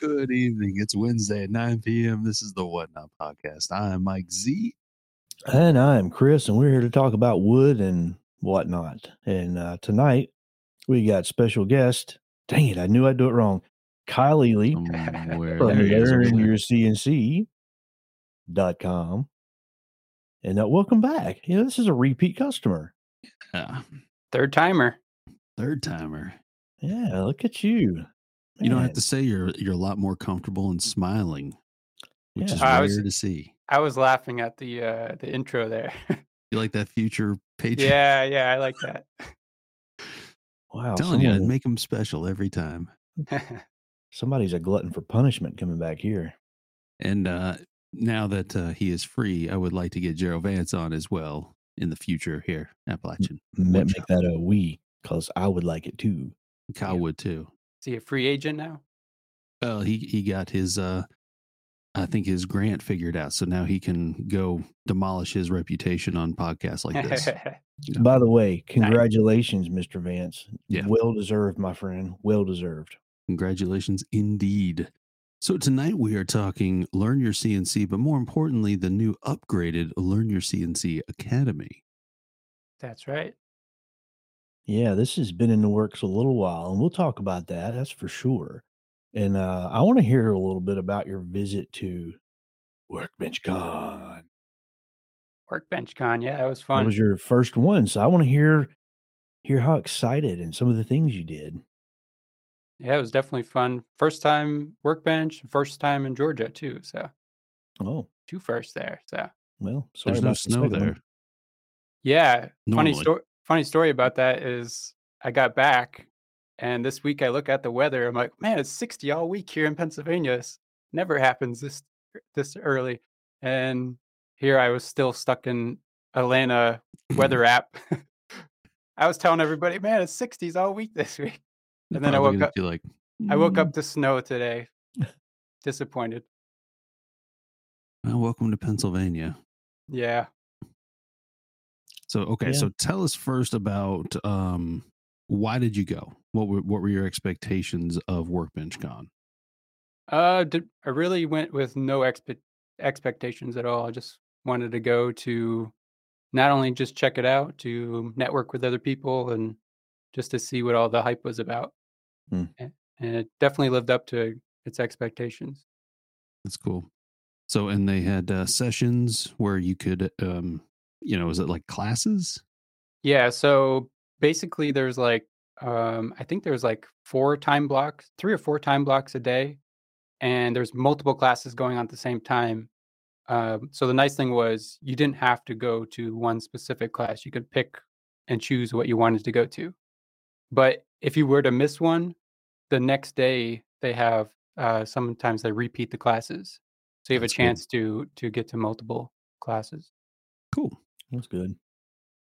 Good evening. It's Wednesday at 9 p.m. This is the Whatnot Podcast. I'm Mike Z. And I'm Chris, and we're here to talk about wood and whatnot. And uh, tonight we got special guest. Dang it, I knew I'd do it wrong. Kyle Ely Somewhere from there he is over there. learnyourcnc.com. And uh, welcome back. You know, this is a repeat customer. Yeah, Third timer. third timer. Yeah, look at you. You don't have to say you're you're a lot more comfortable and smiling, which Yeah. is I rare was- to see. I was laughing at the uh the intro there. You like that future Patreon? yeah, yeah, I like that. Wow, I'm telling you, make them special every time. somebody's a glutton for punishment coming back here. And uh, now that uh, he is free, I would like to get Gerald Vance on as well in the future here, Appalachian. Ma- One Make that a we, because I would like it too. Kyle Yeah. would too. Is he a free agent now? Well, he he got his uh I think his grant figured out, so now he can go demolish his reputation on podcasts like this. you. By the way, congratulations, Mr. Vance. Yeah. Well deserved, my friend. Well deserved. Congratulations indeed. So tonight we are talking Learn Your CNC, but more importantly, the new upgraded Learn Your CNC Academy. That's right. Yeah, this has been in the works a little while, and we'll talk about that. That's for sure. And uh, I want to hear a little bit about your visit to Workbench Con. Workbench Con. Yeah, that was That fun. was your first one, so I want to hear hear how excited and some of the things you did. yeah, it was definitely fun. First time Workbench, first time in Georgia too. So Oh, two firsts there. So well, sorry There's no about the snow second one. there. yeah, funny Normally. story. Funny story about that is I got back, and this week I look at the weather. I'm like, man, it's 60 all week here in Pennsylvania. It's never happens this this early, and here I was still stuck in Atlanta weather app. I was telling everybody, man, it's 60s all week this week. And then I woke up- like, I woke "Mm, up to snow today. Disappointed. well, welcome to Pennsylvania. Yeah. So okay, Yeah. so tell us first about um why did you go? What were what were your expectations of Workbench Con? Uh, I really went with no expe- expectations at all. I just wanted to go to not only just check it out, to network with other people and just to see what all the hype was about. Hmm. A- And it definitely lived up to its expectations. That's cool. So and they had uh, sessions where you could um you know, is it like classes? Yeah. So basically, there's like, um, I think there's like four time blocks, three or four time blocks a day, and there's multiple classes going on at the same time. Um, so the nice thing was you didn't have to go to one specific class. You could pick and choose what you wanted to go to. But if you were to miss one, the next day they have uh, sometimes they repeat the classes, so you have That's a cool. chance to to get to multiple classes. Cool. That's good.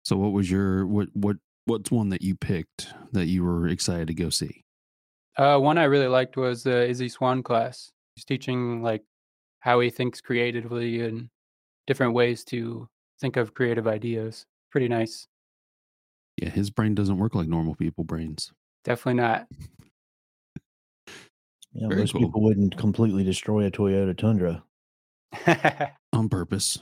So what was your what what what's one that you picked that you were excited to go see? Uh, one I really liked was the Izzy Swan class. He's teaching like how he thinks creatively and different ways to think of creative ideas. Pretty nice. Yeah, his brain doesn't work like normal people brains. Definitely not. Yeah, Very most cool. people wouldn't completely destroy a Toyota Tundra. On purpose.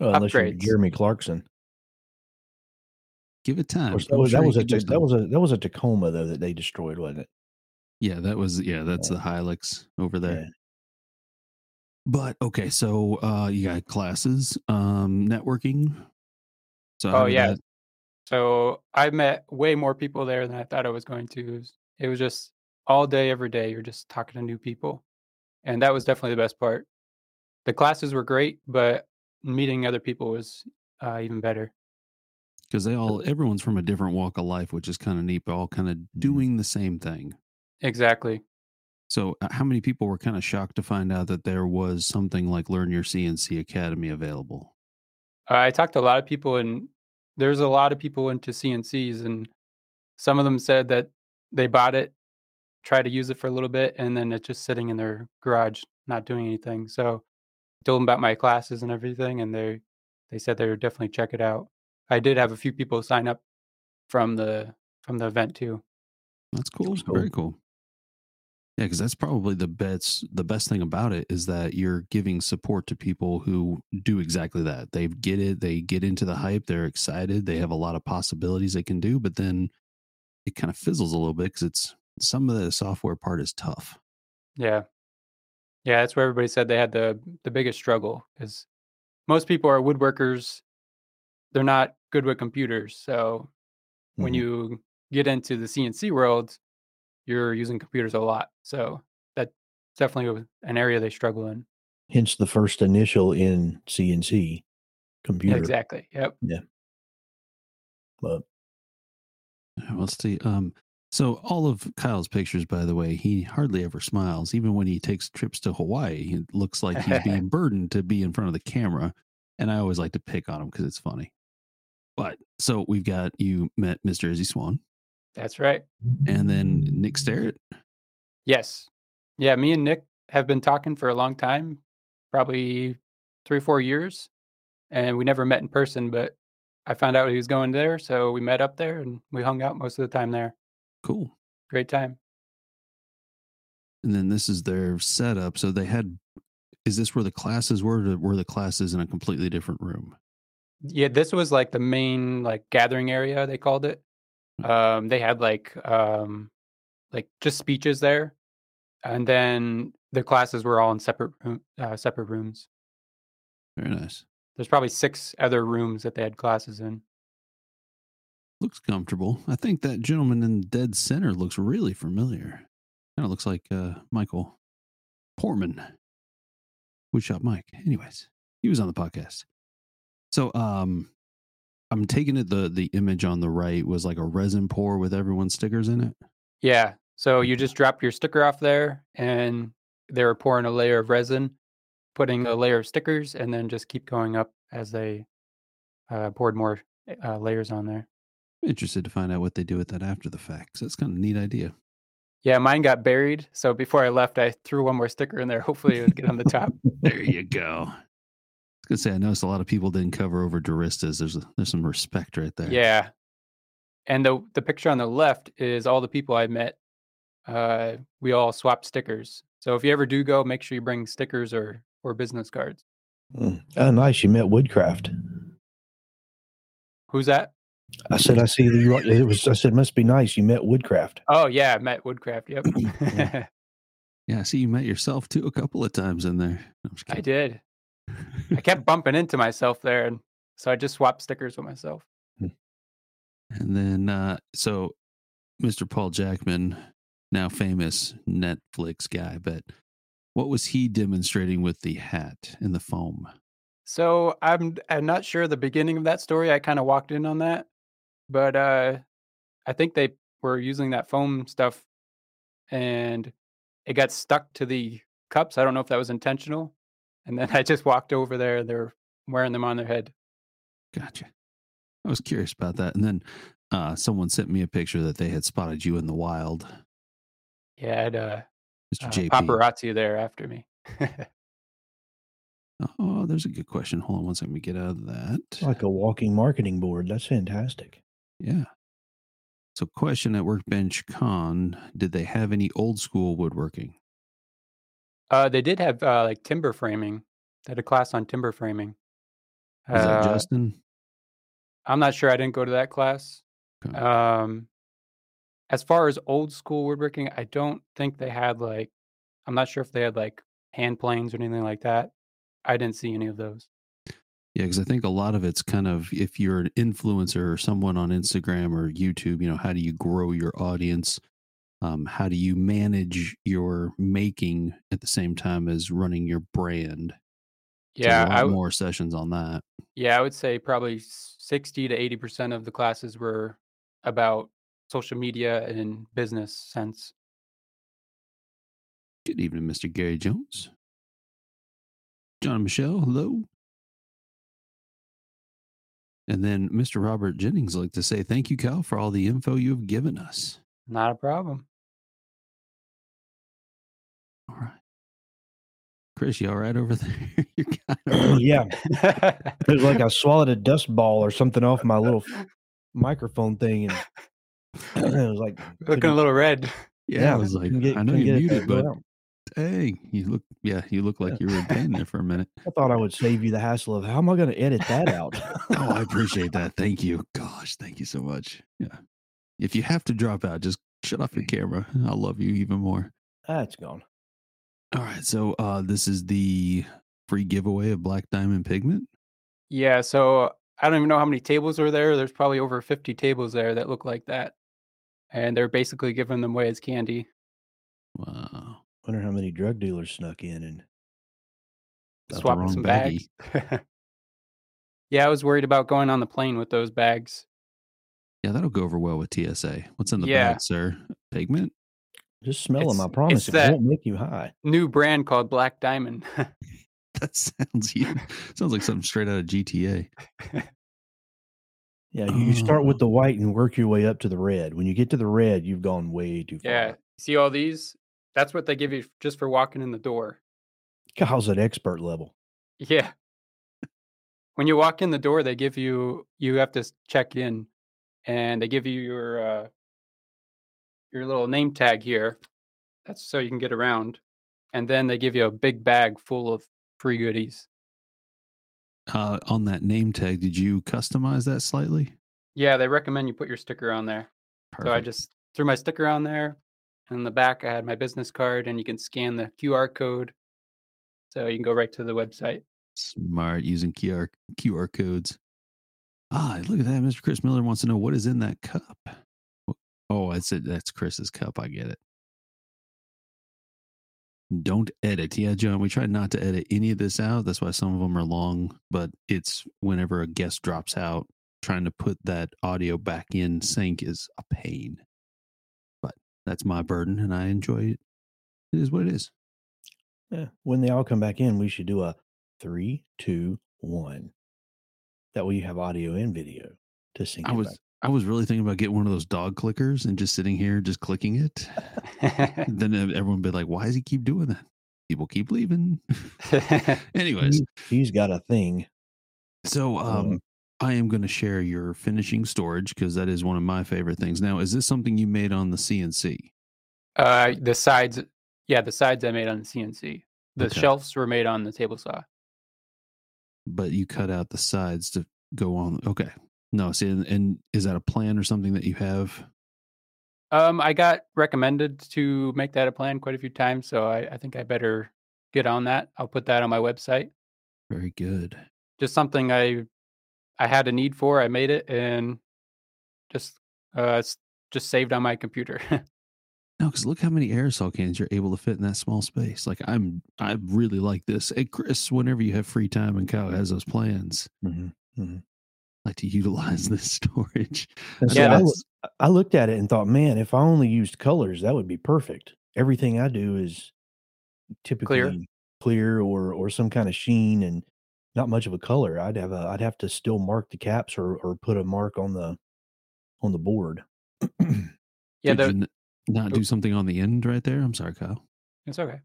Well, unless you're Upgrades. Jeremy Clarkson. Give it time. course, that was, sure that was a could do Ta- that was a that was a Tacoma though that they destroyed, wasn't it? Yeah, that was yeah, that's Yeah. the Hilux over there. Yeah. But okay, so uh you got classes, um networking. So Oh, yeah. that- so I met way more people there than I thought I was going to. It was, it was just all day, every day. You're just talking to new people, and that was definitely the best part. The classes were great, but meeting other people was uh, even better. because they all everyone's from a different walk of life, which is kind of neat, but all kind of doing the same thing. Exactly. So, uh, how many people were kind of shocked to find out that there was something like Learn Your CNC Academy available? Uh, I talked to a lot of people, and there's a lot of people into CNCs, and some of them said that they bought it, tried to use it for a little bit, and then it's just sitting in their garage, not doing anything. So, told them about my classes and everything, and they they said they would definitely check it out. I did have a few people sign up from the from the event too. That's cool. That's cool. Very cool. Yeah, because that's probably the best the best thing about it is that you're giving support to people who do exactly that. They get it, they get into the hype, they're excited, they have a lot of possibilities they can do, but then it kind of fizzles a little bit because it's some of the software part is tough. Yeah. Yeah, that's where everybody said they had the the biggest struggle because most people are woodworkers. They're not good with computers. So when Mhm. you get into the CNC world, you're using computers a lot. So that's definitely an area they struggle in. Hence the first initial in CNC computer. exactly. Yep. Yeah. But Let's see. Um, so all of Kyle's pictures, by the way, he hardly ever smiles. Even when he takes trips to Hawaii, it looks like he's being burdened to be in front of the camera. And I always like to pick on him because it's funny. But so we've got you met Mr. Izzy Swan That's right. and then Nick Starrett. Yes. Yeah, me and Nick have been talking for a long time, probably three, four years. And we never met in person, but I found out he was going there. So we met up there and we hung out most of the time there. Cool. Great time. And then this is their setup. So they had, is this where the classes were? Or were the classes in a completely different room? Yeah, this was like the main like gathering area they called it. Um, they had like um, like just speeches there, and then the classes were all in separate room, uh, separate rooms. Very nice. There's probably six other rooms that they had classes in. Looks comfortable. I think that gentleman in the dead center looks really familiar. Kind of looks like uh, Michael Portman. Woodshop Mike. Anyways, he was on the podcast. So um I'm taking it the the image on the right was like a resin pour with everyone's stickers in it. Yeah. So you just drop your sticker off there, and they were pouring a layer of resin, putting a layer of stickers, and then just keep going up as they uh, poured more uh, layers on there. Interested to find out what they do with that after the fact. 'cause that's kind of a neat idea. Yeah, mine got buried. So before I left, I threw one more sticker in there. Hopefully, it would get on the top. There you go. I was gonna say I noticed a lot of people didn't cover over Duristas. There's a, there's some respect right there. Yeah. And the the picture on the left is all the people I met. Uh, we all swapped stickers. So if you ever do go, make sure you bring stickers or or business cards. mm. oh, nice. You met Woodcraft. Who's that? I said, I see you. It was. I said, must be nice. You met Woodcraft. Oh yeah, I met Woodcraft. Yep. Yeah, I see you met yourself too a couple of times in there. I'm just I did. I kept bumping into myself there, and so I just swapped stickers with myself. And then, uh, so Mr. Paul Jackman, now famous Netflix guy, but what was he demonstrating with the hat and the foam? So I'm I'm not sure the beginning of that story. I kind of walked in on that, but uh, I think they were using that foam stuff, and it got stuck to the cups. I don't know if that was intentional. And then I just walked over there. They're wearing them on their head. Gotcha. I was curious about that. And then uh, someone sent me a picture that they had spotted you in the wild, Yeah, I had uh, Mr. uh, JP. paparazzi there after me. Oh, there's a good question. Hold on one second. We get out of that. Like a walking marketing board. That's fantastic. Yeah. So, question at Workbench Con Did they have any old school woodworking? uh, they did have uh, like timber framing. They had a class on timber framing. That Uh, Justin? I'm not sure. I didn't go to that class. Okay. Um, as far as old school woodworking, I don't think they had like. I'm not sure if they had like hand planes or anything like that. I didn't see any of those. Yeah, because I think a lot of it's kind of if you're an influencer or someone on Instagram or YouTube, you know, how do you grow your audience? Um, how do you manage your making at the same time as running your brand? So Yeah, lot I w- more sessions on that. yeah, I would say probably sixty to eighty percent of the classes were about social media and business sense. Good evening, Mr. Gary Jones. John and Michelle, hello. And then Mr. Robert Jennings like to say thank you, Cal, for all the info you have given us. Not a problem. All right. Chris, you all right over there? You're kind of yeah. It was like I swallowed a dust ball or something off my little microphone thing, and it was like Looking a little red. Yeah, I was like, get- I know you get muted, but out. Dang, you look, yeah, you look like you were in pain there for a minute. I thought I would save you the hassle of how am I going to edit that out? Oh, I appreciate that. Thank you. Gosh, thank you so much. Yeah. If you have to drop out, just shut off your camera. I'll love you even more. That's gone. All right. So uh this is the free giveaway of Black Diamond Pigment. Yeah, so I don't even know how many tables are there. There's probably over 50 tables there that look like that. And they're basically giving them away as candy. Wow. Wonder how many drug dealers snuck in and swapping some baggie. bags. yeah, I was worried about going on the plane with those bags. Yeah, that'll go over well with TSA. What's in the Yeah. bag, sir? Pigment? just smell them. I promise it's it won't make you high. New brand called Black Diamond. That sounds sounds like something straight out of GTA. Yeah, you, start Oh. with the white and work your way up to the red. When you get to the red, you've gone way too far. yeah, see all these? That's what they give you just for walking in the door. Kyle's at expert level. Yeah. When you walk in the door, they give you you have to check in and they give you your uh your little name tag here. That's so you can get around. And then they give you a big bag full of free goodies. Uh on that name tag, did you customize that slightly? Yeah, they recommend you put your sticker on there. So I just threw my sticker on there. In the back I had my business card and you can scan the QR code. So you can go right to the website. Smart using QR QR codes. Ah, look at that. Mr. Chris Miller wants to know what is in that cup. Oh, I said that's Chris's cup. I get it. Don't edit. Yeah, John, we try not to edit any of this out. That's why some of them are long, but it's whenever a guest drops out, trying to put that audio back in sync is a pain. That's my burden and I enjoy it. It is what it is. Yeah. When they all come back in, we should do a three, two, one. That way you have audio and video to sync. I was I was really thinking about getting one of those dog clickers and just sitting here just clicking it. then everyone would be like, "Why does he keep doing that?" People keep leaving. Anyways, He- he's got a thing. so um, I am going to share your finishing storage because that is one of my favorite things. Now, is this something you made on the CNC? Uh, the sides, yeah, the sides I made on the CNC. The Okay. shelves were made on the table saw. But you cut out the sides to go on. Okay, no, see, and, and is that a plan or something that you have? Um, I got recommended to make that a plan quite a few times, so I, I think I better get on that. I'll put that on my website. Very good. Just something I I had a need for. I made it and just uh just saved on my computer. No, because look how many aerosol cans you're able to fit in that small space. Like I'm, I really like this. Hey, Chris, whenever you have free time and Kyle has those plans, Mm-hmm. like to utilize this storage. So Yeah, I, I looked at it and thought, man, if I only used colors, that would be perfect. Everything I do is typically clear, or or some kind of sheen and not much of a color. I'd have a I'd have to still mark the caps or or put a mark on the on the board. yeah, Did the, you n- not Oh. do something on the end right there? I'm sorry, Kyle. it's okay.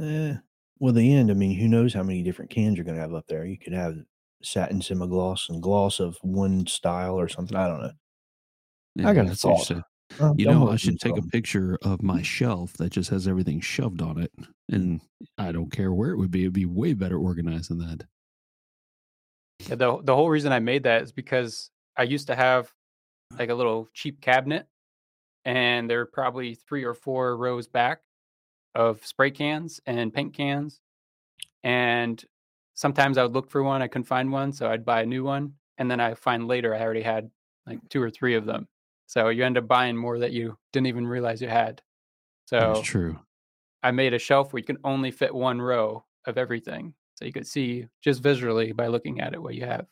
Eh, well, the end. I mean, who knows how many different cans you're going to have up there? You could have satin semi-gloss and gloss of one style or something. I don't know. Yeah, got a that's thought. said. I'm- You know, I should take a picture of my shelf that just has everything shoved on it, and I don't care where it would be. It'd be way better organized than that. Yeah, the the whole reason I made that is because I used to have like a little cheap cabinet, and there were probably three or four rows back of spray cans and paint cans. And sometimes I would look for one, I couldn't find one, so I'd buy a new one, and then I find later I already had like two or three of them. So you end up buying more that you didn't even realize you had. So That's true. I made a shelf where you can only fit one row of everything. So you could see just visually by looking at it what you have.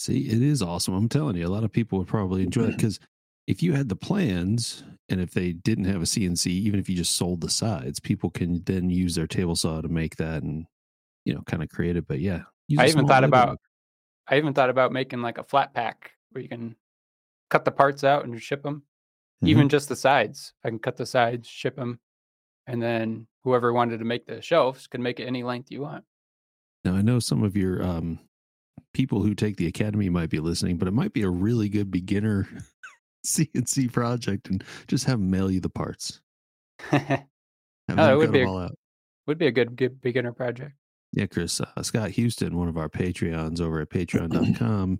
See, it is awesome. I'm telling you, a lot of people would probably enjoy it because if you had the plans and if they didn't have a CNC, even if you just sold the sides, people can then use their table saw to make that and you know kind of create it. But yeah, I even thought about book. I even thought about making like a flat pack where you can cut the parts out and ship them. Mm-hmm. Even just the sides, I can cut the sides, ship them, and then whoever wanted to make the shelves can make it any length you want. Now I know some of your um, people who take the academy might be listening, but it might be a really good beginner CNC project and just have them mail you the parts. oh, it would be a, would be a good, good beginner project. Yeah, Chris uh, Scott Houston, one of our Patreons over at patreon.com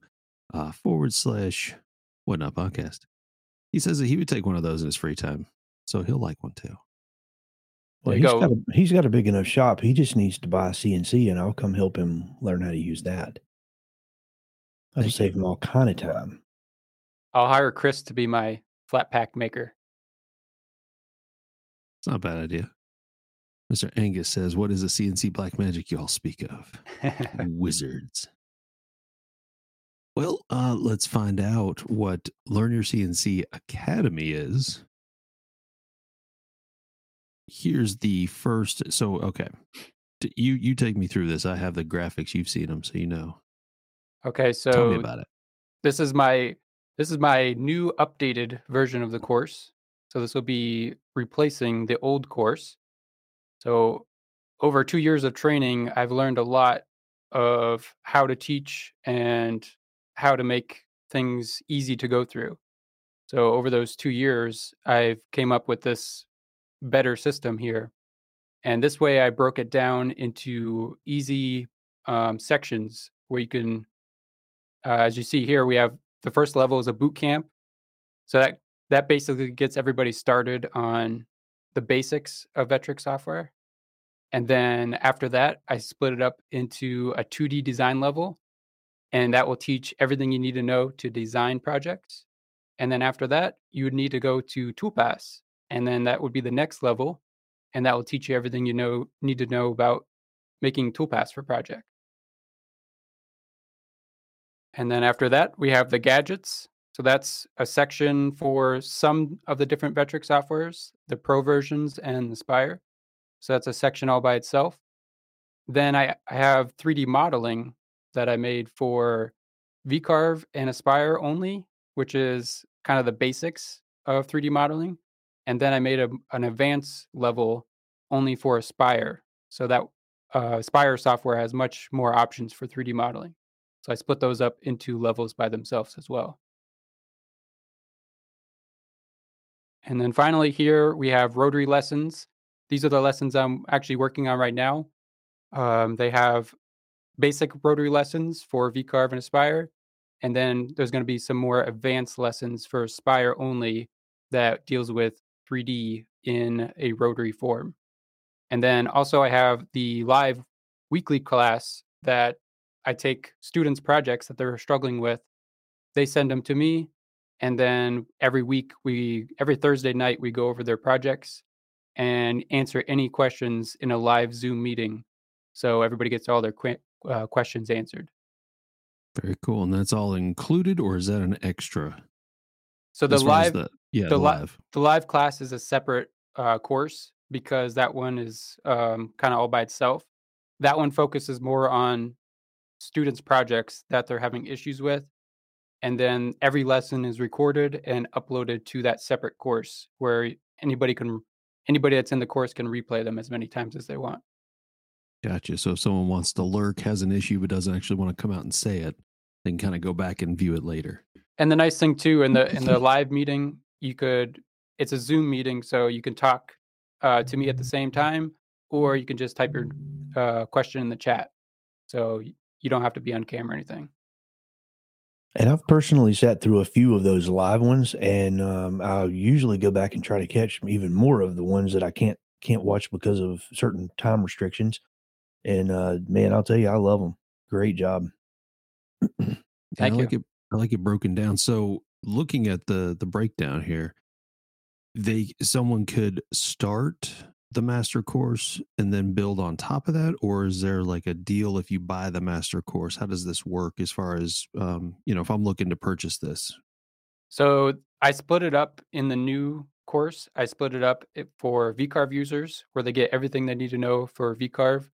uh, forward slash what not podcast. He says that he would take one of those in his free time, so he'll like one too. Well, he's got, a, he's got a big enough shop. He just needs to buy a CNC, and I'll come help him learn how to use that. That'll Thank save you. him all kind of time. I'll hire Chris to be my flat pack maker. It's not a bad idea. Mr. Angus says, What is the CNC black magic you all speak of? Wizards. Well, uh, let's find out what Learn Your CNC Academy is. Here's the first. So, okay, you you take me through this. I have the graphics. You've seen them, so you know. Okay, so tell me about it. This is my this is my new updated version of the course. So this will be replacing the old course. So over two years of training, I've learned a lot of how to teach and how to make things easy to go through. So over those two years, I've came up with this better system here. And this way I broke it down into easy um, sections where you can, uh, as you see here, we have the first level is a boot camp. So that that basically gets everybody started on the basics of Vectric software. And then after that, I split it up into a 2D design level. And that will teach everything you need to know to design projects. And then after that, you would need to go to Toolpaths. And then that would be the next level. And that will teach you everything you know need to know about making toolpaths for projects. And then after that, we have the gadgets. So that's a section for some of the different Vectric softwares, the Pro versions and the Aspire. So that's a section all by itself. Then I, I have 3D modeling that I made for VCarve and Aspire only, which is kind of the basics of 3D modeling. And then I made a, an advanced level only for Aspire. So that uh, Aspire software has much more options for 3D modeling. So I split those up into levels by themselves as well. And then finally here we have rotary lessons. These are the lessons I'm actually working on right now. Um, they have basic rotary lessons for VCarve and Aspire. And then there's going to be some more advanced lessons for Aspire only that deals with 3D in a rotary form. And then also I have the live weekly class that I take students' projects that they're struggling with, they send them to me, and then every week we every Thursday night we go over their projects and answer any questions in a live Zoom meeting, so everybody gets all their qu- uh, questions answered. Very cool, and that's all included, or is that an extra? So the live, the, yeah, the live, the live class is a separate uh, course because that one is um, kind of all by itself. That one focuses more on students' projects that they're having issues with. And then every lesson is recorded and uploaded to that separate course where anybody can anybody that's in the course can replay them as many times as they want. Gotcha. So if someone wants to lurk, has an issue, but doesn't actually want to come out and say it, they can kind of go back and view it later. And the nice thing too, in the in the live meeting, you could it's a Zoom meeting, so you can talk uh, to me at the same time, or you can just type your uh, question in the chat. So you don't have to be on camera or anything. And I've personally sat through a few of those live ones, and um, I'll usually go back and try to catch even more of the ones that I can't can't watch because of certain time restrictions. And uh, man, I'll tell you, I love them. Great job. Thank I like you. It, I like it broken down. So, looking at the the breakdown here, they someone could start the master course and then build on top of that or is there like a deal if you buy the master course how does this work as far as um, you know if i'm looking to purchase this so i split it up in the new course i split it up for vcarve users where they get everything they need to know for vcarve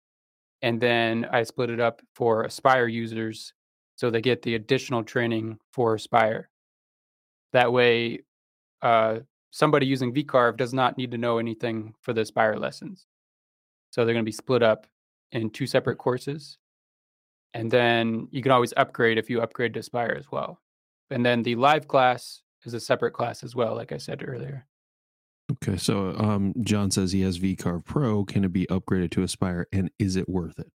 and then i split it up for aspire users so they get the additional training for aspire that way uh, somebody using vcarve does not need to know anything for the Aspire lessons. So they're going to be split up in two separate courses. And then you can always upgrade if you upgrade to Aspire as well. And then the live class is a separate class as well, like I said earlier. Okay, so um, John says he has VCarve Pro. Can it be upgraded to Aspire, and is it worth it?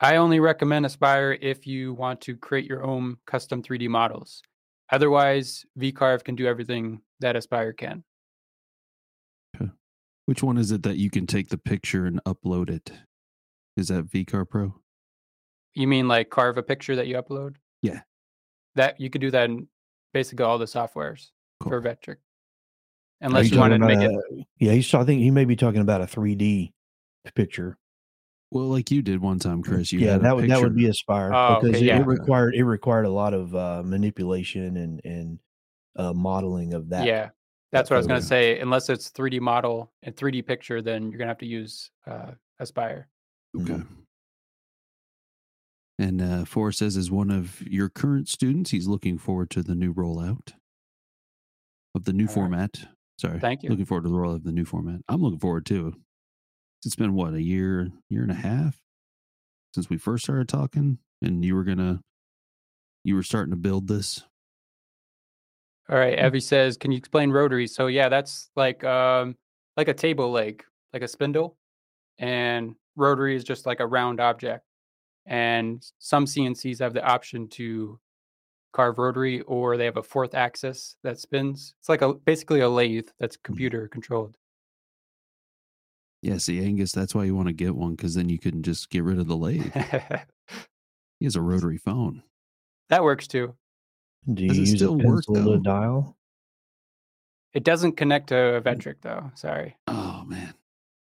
I only recommend Aspire if you want to create your own custom 3D models. Otherwise, VCarve can do everything that Aspire can. Okay. Which one is it that you can take the picture and upload it? Is that VCarve Pro? You mean like carve a picture that you upload? Yeah. That you could do that in basically all the softwares Cool. for Vectric. Are Unless you you wanted to talking make about it yeah, he's. I think he may be talking about a 3D picture. Well, like you did one time, Chris. You yeah, had a that would that would be Aspire Oh, okay, because it, yeah. it required it required a lot of uh, manipulation and and uh, modeling of that. yeah. That's what I was going to say. Unless it's 3D model and 3D picture, then you're going to have to use uh, Aspire. Okay. And uh, Forrest says, as one of your current students, he's looking forward to the new rollout of the new All right. Sorry. Thank you. Looking forward to the rollout of the new format. I'm looking forward to. It's been what a year, year and a half since we first started talking, and you were gonna, you were starting to build this. All right. Evie says, "Can you explain rotary?" So yeah, that's like um like a table leg, like a spindle, and rotary is just like a round object. And some CNCs have the option to carve rotary, or they have a fourth axis that spins. It's like a basically a lathe that's mm-hmm. computer controlled. Yeah, see, Angus, that's why you want to get one because then you can just get rid of the lathe. He has a rotary phone. that works too. Do you Does it use a still work, though? dial? It doesn't connect to a mm. Vectric though. Sorry. Oh man,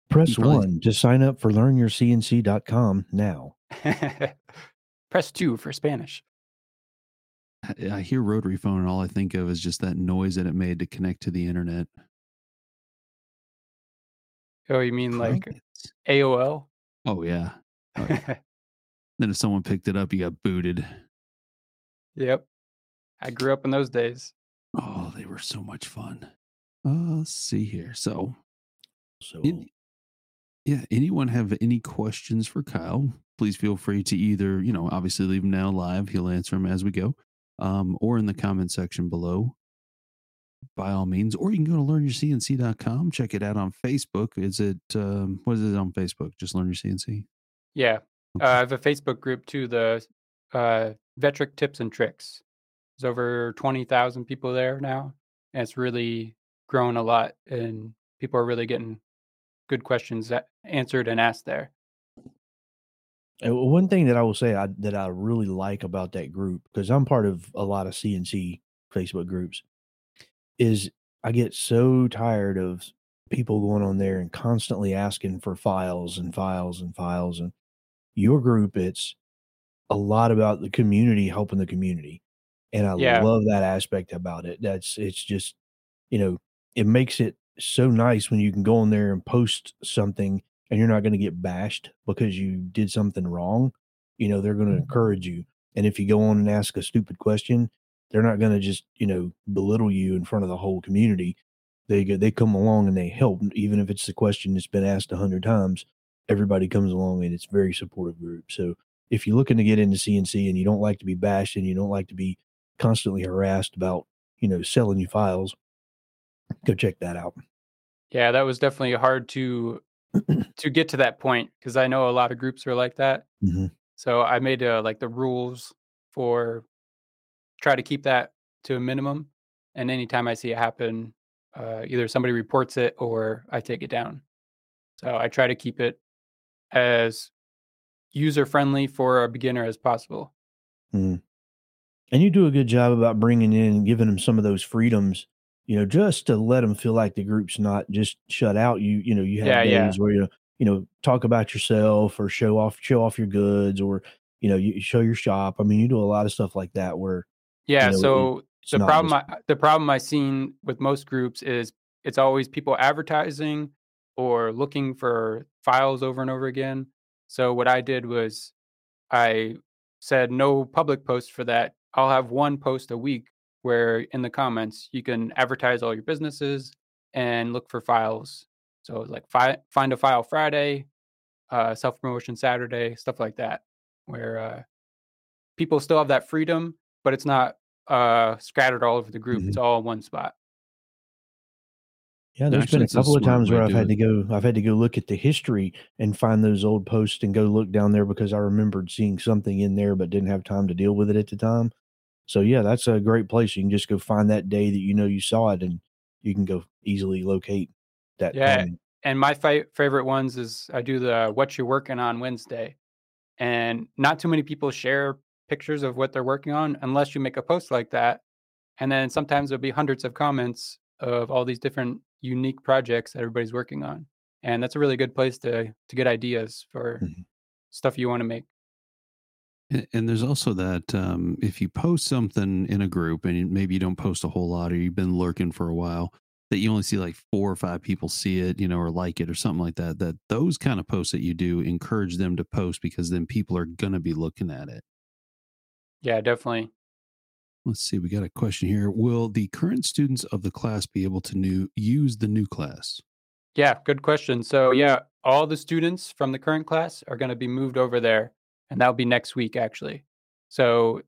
Press probably- one to sign up for learnyourcnc.com now. Press two for Spanish. I, I hear rotary phone, and all I think of is just that noise that it made to connect to the internet. Oh, you mean like Crickets. AOL? Oh yeah. Oh, yeah. then if someone picked it up, you got booted. yep. I grew up in those days. Oh, they were so much fun. Uh, let's see here. So, So any- yeah, anyone have any questions for Kyle? Please feel free to either, you know, obviously leave them now live. He'll answer them as we go, um, or in the comment section below. By all means, or you can go to learnyourcnc.com. Check it out on Facebook. Is it um, what is it on Facebook? Just learn your CNC. Yeah. Uh, I have a Facebook group too, the uh, Vectric Tips and Tricks. There's over 20,000 people there now. And it's really grown a lot. And people are really getting good questions answered and asked there. Uh, one thing that I will say I, that I really like about that group because I'm part of a lot of CNC Facebook groups is I get so tired of people going on there and constantly asking for files and files and files and your group it's a lot about the community helping the community and I Yeah. love that aspect about it that's it's just you know it makes it so nice when you can go in there and post something and you're not going to get bashed because you did something wrong you know they're going to mm-hmm. encourage you and if you go on and ask a stupid question they're not going to just you know belittle you in front of the whole community. They go they come along and they help even if it's the question that's been asked a hundred times everybody comes along and it's a very supportive group. So if you're looking to get into cnc and you don't like to be bashed and you don't like to be constantly harassed about you know selling you files go check that out. Yeah, that was definitely hard to to get to that point because I know a lot of groups are like that. Mhm. So I made uh, like the rules for try to keep that to a minimum. And anytime I see it happen, uh, either somebody reports it or I take it down. So I try to keep it as user friendly for a beginner as possible. Mm. And you do a good job about bringing in and giving them some of those freedoms, you know, just to let them feel like the group's not just shut out. You, you know, you have Yeah, days yeah. where you, you know, talk about yourself or show off, show off your goods or, you know, you show your shop. I mean, you do a lot of stuff like that where Yeah. know, so the problem just- I, the problem I've seen with most groups is it's always people advertising or looking for files over and over again. So what I did was I said no public posts for that. I'll have one post a week where in the comments you can advertise all your businesses and look for files. So like fi- find a file Friday, uh, self promotion Saturday, stuff like that, where uh, people still have that freedom, but it's not uh, scattered all over the group. Mm-hmm. It's all in one spot. Yeah, there's Actually, been a couple a of times where I've had it. to go. I've had to go look at the history and find those old posts and go look down there because I remembered seeing something in there, but didn't have time to deal with it at the time. So yeah, that's a great place. You can just go find that day that you know you saw it, and you can go easily locate that. Yeah, time. and my fi- favorite ones is I do the "What you're Working On" Wednesday, and not too many people share pictures of what they're working on unless you make a post like that, and then sometimes there'll be hundreds of comments of all these different unique projects that everybody's working on and that's a really good place to to get ideas for mm-hmm. stuff you want to make and, there's also that um, if you post something in a group and maybe you don't post a whole lot or you've been lurking for a while that you only see like four or five people see it you know or like it or something like that that those kind of posts that you do encourage them to post because then people are going to be looking at it yeah definitely Let's see, we got a question here. Will the current students of the class be able to new, use the new class? Yeah, good question. So, yeah, all the students from the current class are going to be moved over there, and that'll be next week, actually. So,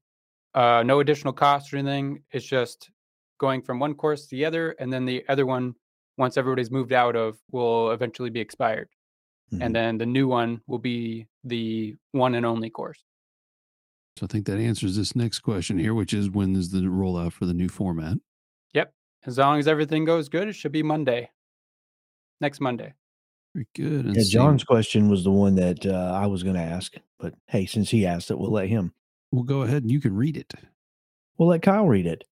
uh, no additional cost or anything. It's just going from one course to the other, and then the other one, once everybody's moved out of, will eventually be expired. Mm-hmm. And then the new one will be the one and only course. So I think that answers this next question here, which is when is the rollout for the new format? Yep. As long as everything goes good, it should be Monday. Next Monday. Very good. And yeah, John's question was the one that uh, I was going to ask, but hey, since he asked it, we'll let him. We'll go ahead and you can read it. We'll let Kyle read it.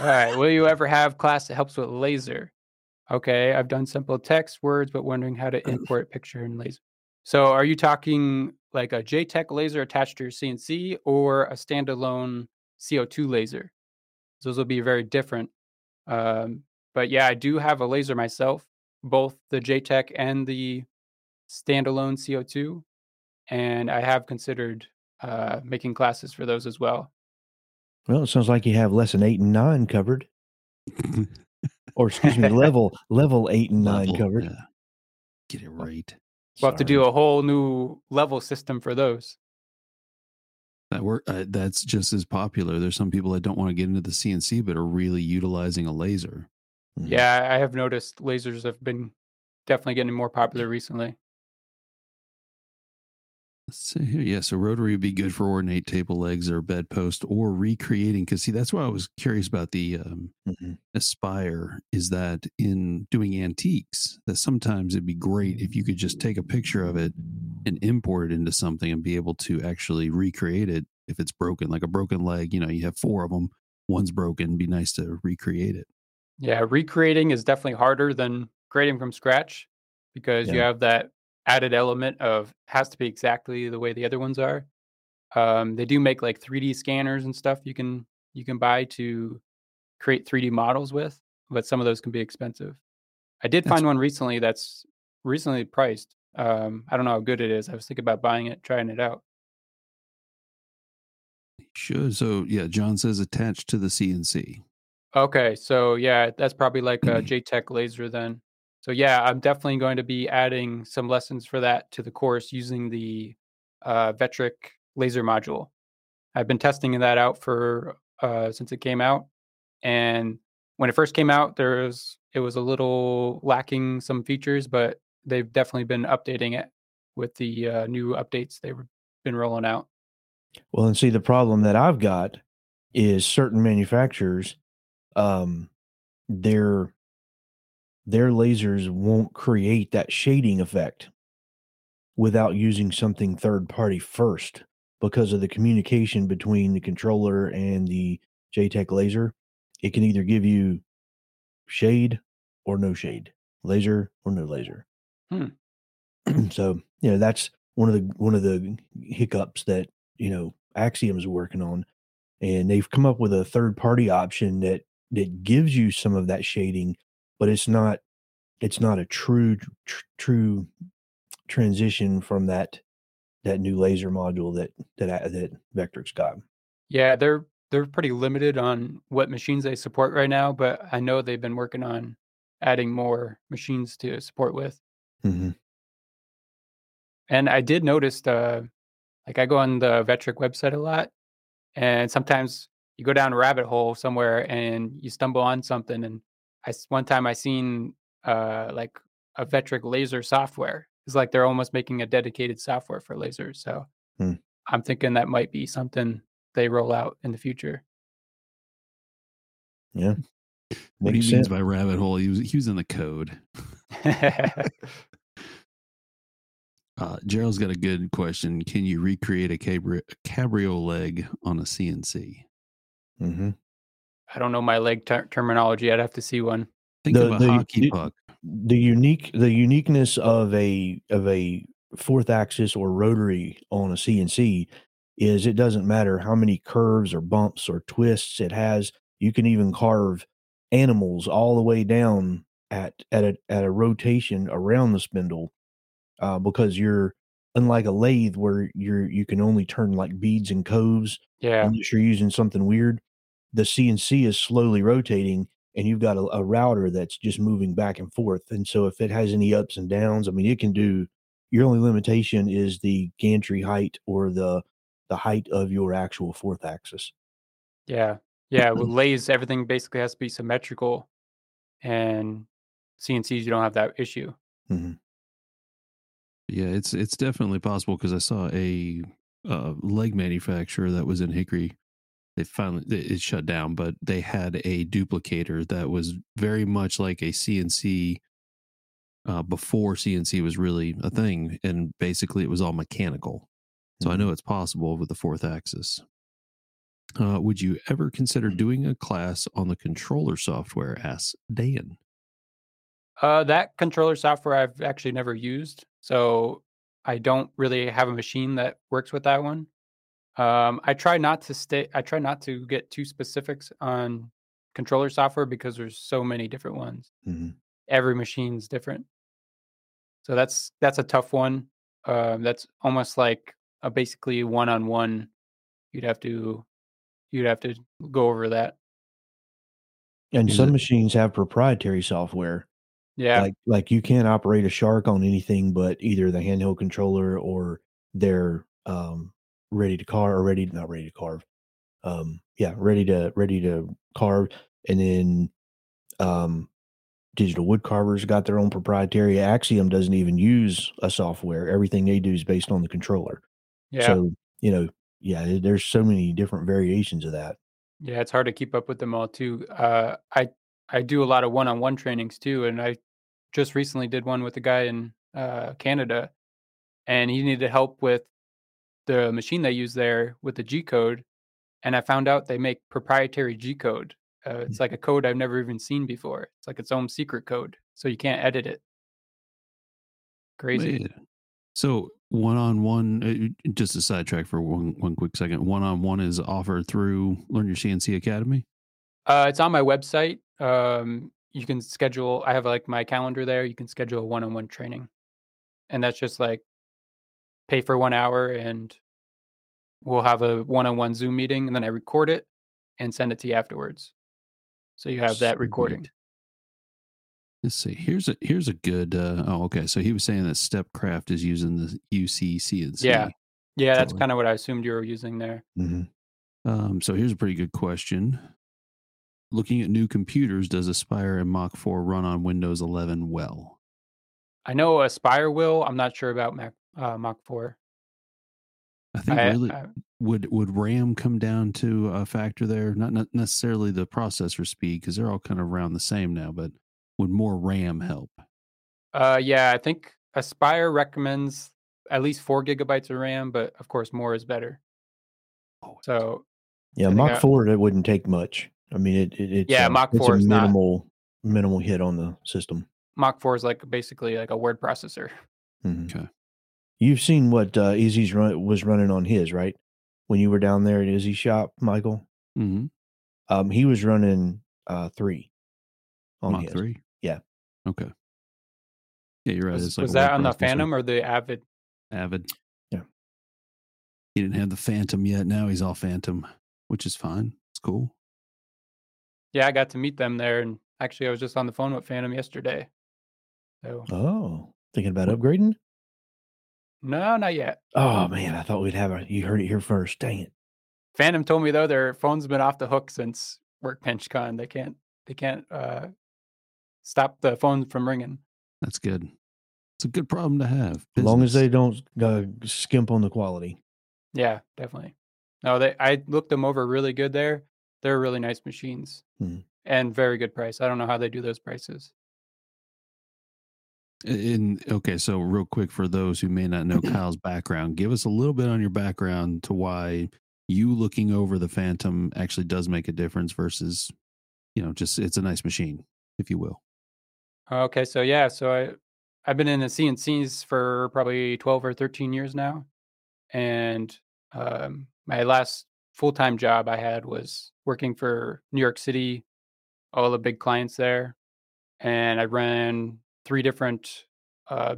All right. Will you ever have class that helps with laser? Okay, I've done simple text words, but wondering how to import picture and laser. So, are you talking like a JTech laser attached to your CNC or a standalone CO2 laser. Those will be very different. Um, but yeah, I do have a laser myself, both the JTech and the standalone CO2. And I have considered uh, making classes for those as well. Well, it sounds like you have lesson eight and nine covered. or excuse me, level level eight and level, nine covered. Yeah. Get it right. We'll have to do a whole new level system for those. That work. Uh, that's just as popular. There's some people that don't want to get into the CNC, but are really utilizing a laser. Mm-hmm. Yeah, I have noticed lasers have been definitely getting more popular recently. Let's see here. Yeah, so rotary would be good for ornate table legs or bedpost or recreating. Because see, that's why I was curious about the um, mm-hmm. Aspire. Is that in doing antiques? That sometimes it'd be great if you could just take a picture of it and import it into something and be able to actually recreate it if it's broken, like a broken leg. You know, you have four of them. One's broken. Be nice to recreate it. Yeah, recreating is definitely harder than creating from scratch because yeah. you have that added element of has to be exactly the way the other ones are. Um, they do make like 3D scanners and stuff you can you can buy to create 3D models with, but some of those can be expensive. I did that's find one recently that's recently priced. Um, I don't know how good it is. I was thinking about buying it, trying it out. Sure. So yeah, John says attached to the CNC. Okay, so yeah, that's probably like a JTech laser then. So yeah, I'm definitely going to be adding some lessons for that to the course using the uh, Vectric laser module. I've been testing that out for uh, since it came out, and when it first came out, there was it was a little lacking some features, but they've definitely been updating it with the uh, new updates they've been rolling out. Well, and see the problem that I've got is certain manufacturers, um, they're their lasers won't create that shading effect without using something third party first because of the communication between the controller and the JTech laser. It can either give you shade or no shade, laser or no laser. Hmm. so, you know, that's one of the one of the hiccups that, you know, Axiom is working on. And they've come up with a third party option that that gives you some of that shading but it's not it's not a true tr- true transition from that that new laser module that that that Vectric's got. Yeah, they're they're pretty limited on what machines they support right now, but I know they've been working on adding more machines to support with. Mm-hmm. And I did notice, uh, like I go on the Vectric website a lot, and sometimes you go down a rabbit hole somewhere and you stumble on something. And I one time I seen uh like a Vectric laser software. It's like they're almost making a dedicated software for lasers. So Hmm. I'm thinking that might be something they roll out in the future. Yeah. What he Makes means by rabbit hole, he was he was in the code. Uh, Gerald's got a good question. Can you recreate a cabri- cabriole leg on a CNC? Hmm I don't know my leg ter- terminology. I'd have to see one. Think The- of a the- hockey the- puck. The unique the uniqueness of a of a fourth axis or rotary on a CNC is it doesn't matter how many curves or bumps or twists it has. You can even carve animals all the way down at at a at a rotation around the spindle uh, because you're unlike a lathe where you're you can only turn like beads and coves Yeah. unless you're using something weird. The CNC is slowly rotating, and you've got a, a router that's just moving back and forth. And so, if it has any ups and downs, I mean, it can do. Your only limitation is the gantry height or the the height of your actual fourth axis. Yeah. Yeah. With lathes, everything basically has to be symmetrical. And CNCs, you don't have that issue. Yeah, it's it's definitely possible because I saw a uh, leg manufacturer that was in Hickory. They finally it shut down, but they had a duplicator that was very much like a CNC uh, before CNC was really a thing, and basically it was all mechanical. So I know it's possible with the fourth axis. Uh, would you ever consider doing a class on the controller software? Asks Dan. Uh, that controller software I've actually never used, so I don't really have a machine that works with that one. Um, I try not to stay. I try not to get too specifics on controller software because there's so many different ones. Mhm. Every machine's different, so that's that's a tough one. Um, that's almost like a basically one-on-one. You'd have to you'd have to go over that. And some machines have proprietary software. Yeah, Like like you can't operate a shark on anything but either the handheld controller or their um ready to carve or ready not ready to carve. Um yeah, ready to ready to carve and then um digital wood carvers got their own proprietary axiom doesn't even use a software everything they do is based on the controller yeah. so you know yeah there's so many different variations of that Yeah, it's hard to keep up with them all too. Uh, I I do a lot of one-on-one trainings too, and I just recently did one with a guy in uh, Canada, and he needed help with the machine they use there with the G code, and I found out they make proprietary G code. Uh, it's like a code I've never even seen before. It's like its own secret code, so you can't edit it. Crazy. Man. So one on one, just a sidetrack for one one quick second. One on one is offered through Learn Your CNC Academy. Uh, it's on my website. Um, you can schedule. I have like my calendar there. You can schedule a one-on-one training, and that's just like pay for one hour, and we'll have a one-on-one Zoom meeting, and then I record it and send it to you afterwards. So you have that recording. Let's see. Here's a here's a good. Uh, oh, okay. So he was saying that Stepcraft is using the UC CNC. Yeah. Yeah, that's kind of what I assumed you were using there. hmm Um, so here's a pretty good question. Looking at new computers, does Aspire and Mach 4 run on Windows 11 well? I know Aspire will. I'm not sure about Mac uh, Mach 4. I think I, really I- would would RAM come down to a factor there? Not not necessarily the processor speed because they're all kind of around the same now, but would more RAM help? uh, yeah, I think Aspire recommends at least four gigabytes of RAM, but of course, more is better. Oh, So yeah I mach I- 4 it wouldn't take much i mean it, it it's Yeah, a, Mach it's 4 a is not- minimal minimal hit on the system Mach 4 is like basically like a word processor. Mhm. Okay. You've seen what uh, Izzy's run was running on his, right? When you were down there at Izzy's shop, Michael, Mm-hmm. um, he was running uh, three on Mach his. 3? Yeah. Okay. Yeah, you're right. Was, like was that on the. Phantom or the Avid? Avid. Yeah. He didn't have the Phantom yet. Now he's all Phantom, which is fine. It's cool. Yeah, I got to meet them there, and actually, I was just on the phone with Phantom yesterday. So Oh, thinking about upgrading? No, not yet. Oh man, I thought we'd have a. You heard it here first. Dang it! Phantom told me though their phone's been off the hook since Workbench Con. They can't they can't uh, stop the phone from ringing. That's good. It's a good problem to have. As long as they don't uh, skimp on the quality. Yeah, definitely. No, they I looked them over really good there. They're really nice machines Hmm. and very good price. I don't know how they do those prices. In okay, so real quick for those who may not know Kyle's background, give us a little bit on your background to why you looking over the Phantom actually does make a difference versus, you know, just it's a nice machine, if you will. Okay, so yeah, so I I've been in the CNCs for probably 12 or 13 years now. And um, my last full-time job I had was working for New York City, all the big clients there. And I ran three different uh,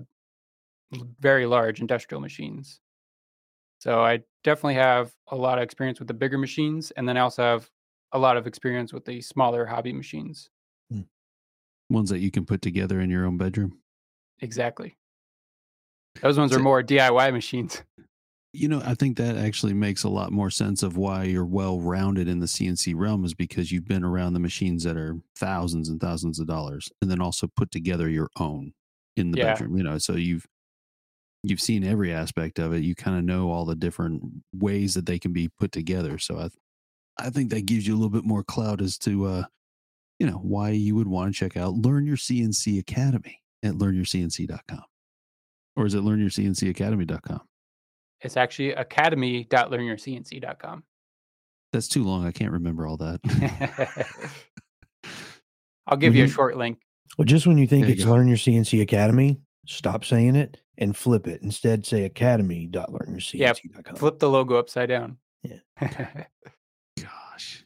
very large industrial machines. So I definitely have a lot of experience with the bigger machines, and then I also have a lot of experience with the smaller hobby machines. Ones that you can put together in your own bedroom. Exactly. Those ones are more DIY machines. You know, I think that actually makes a lot more sense of why you're well rounded in the CNC realm is because you've been around the machines that are thousands and thousands of dollars and then also put together your own in the Yeah. bedroom, you know. So you've you've seen every aspect of it. You kind of know all the different ways that they can be put together. So I I think that gives you a little bit more clout as to uh you know, why you would want to check out Learn Your CNC Academy at learnyourcnc.com. Or is it learnyourcncacademy.com? It's actually academy.learnyourcnc.com. That's too long. I can't remember all that. I'll give you a short link. Well, just when you think There it's go. Learn Your CNC Academy, stop saying it and flip it. Instead, say academy.learnyourcnc.com. Flip the logo upside down. Yeah. Gosh.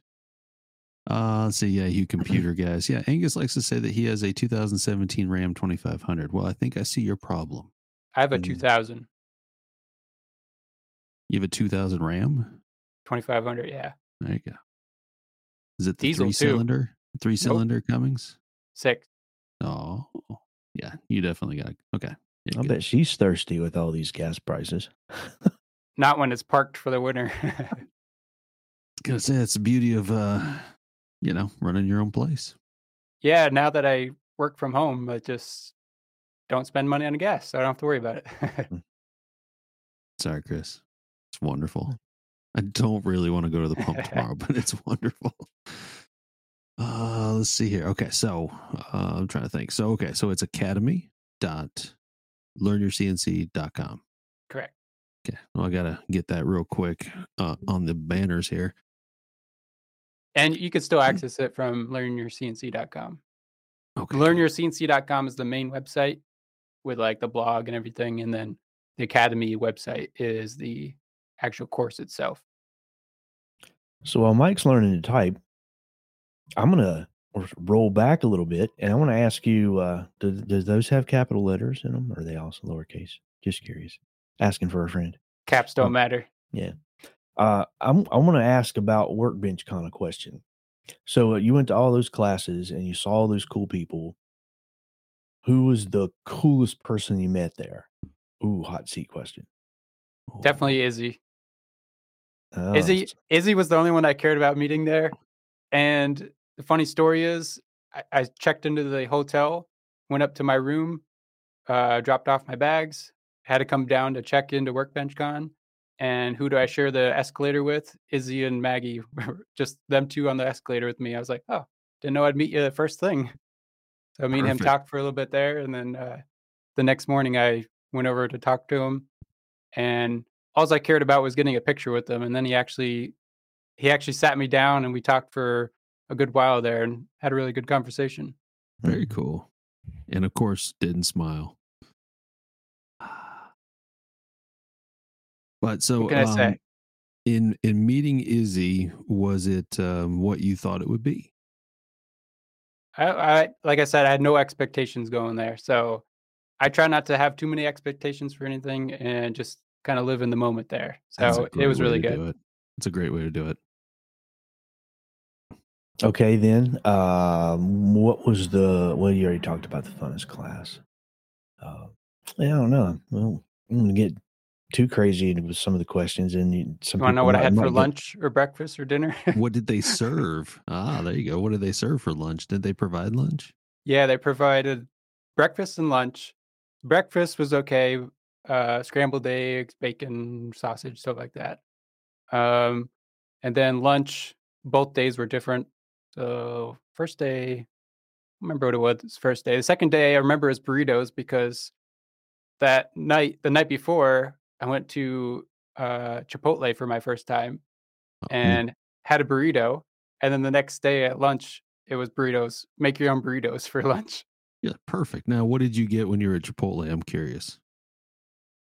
Uh, let's see. Yeah, you computer guys. Yeah, Angus likes to say that he has a 2017 Ram 2500. Well, I think I see your problem. I have a Mm. 2000, You have a 2000 Ram. 2500. Yeah. There you go. Is it the Diesel, three too. cylinder? Three cylinder Cummings? Six. Oh, yeah. You definitely got. Okay. Yeah, I good. bet she's thirsty with all these gas prices. Not when it's parked for the winter. gonna say that's the beauty of uh, you know, running your own place. yeah. Now that I work from home, I just don't spend money on gas. So I don't have to worry about it. Sorry, Chris. Wonderful. I don't really want to go to the pump tomorrow, but it's wonderful. Uh, let's see here. Okay, so uh, I'm trying to think. So okay, so it's academy dot learnyourcnc.com. Correct. Okay, well I gotta get that real quick uh, on the banners here. And you can still access it from learnyourcnc.com. Okay, Learnyourcnc.com is the main website with like the blog and everything. And then the Academy website is the actual course itself. So while Mike's learning to type, I'm gonna roll back a little bit, and I want to ask you: uh, do, Does those have capital letters in them, or are they also lowercase? Just curious. Asking for a friend. Caps don't Oh. matter. Yeah. Uh, I'm I want to ask about workbench kind of question. So uh, you went to all those classes and you saw all those cool people. Who was the coolest person you met there? Ooh, hot seat question. Oh, Definitely Izzy. Oh, Izzy Izzy was the only one I cared about meeting there. And the funny story is I, I checked into the hotel, went up to my room, uh, dropped off my bags, had to come down to check into Workbench Con. And who do I share the escalator with? Izzy and Maggie. Just them two on the escalator with me. I was like, oh, didn't know I'd meet you the first thing. So me and him talked for a little bit there. And then uh, the next morning I went over to talk to him. And all I cared about was getting a picture with him. And then he actually he actually sat me down and we talked for a good while there and had a really good conversation. Very cool. And of course, didn't smile. But so, What can I um, say? in in meeting Izzy, was it um, what you thought it would be? I, I like I said, I had no expectations going there. So I try not to have too many expectations for anything and just kind of live in the moment there. So it was really good. it. It's a great way to do it. Okay, then. Um, what was the? Well, you already talked about the funnest class. Uh, yeah, I don't know. Well, I'm gonna get too crazy with some of the questions. And some you want to know what I had for lunch or breakfast or dinner? what did they serve? Ah, there you go. What did they serve for lunch? Did they provide lunch? Yeah, they provided breakfast and lunch. Breakfast was okay. Uh, scrambled eggs, bacon, sausage, stuff like that. Um, and then lunch, both days were different. So first day, remember what it was first day. The second day I remember is burritos because that night, the night before, I went to uh, Chipotle for my first time oh, and had a burrito. And then the next day at lunch, it was burritos. Make your own burritos for lunch. Yeah, perfect. Now, what did you get when you were at Chipotle? I'm curious.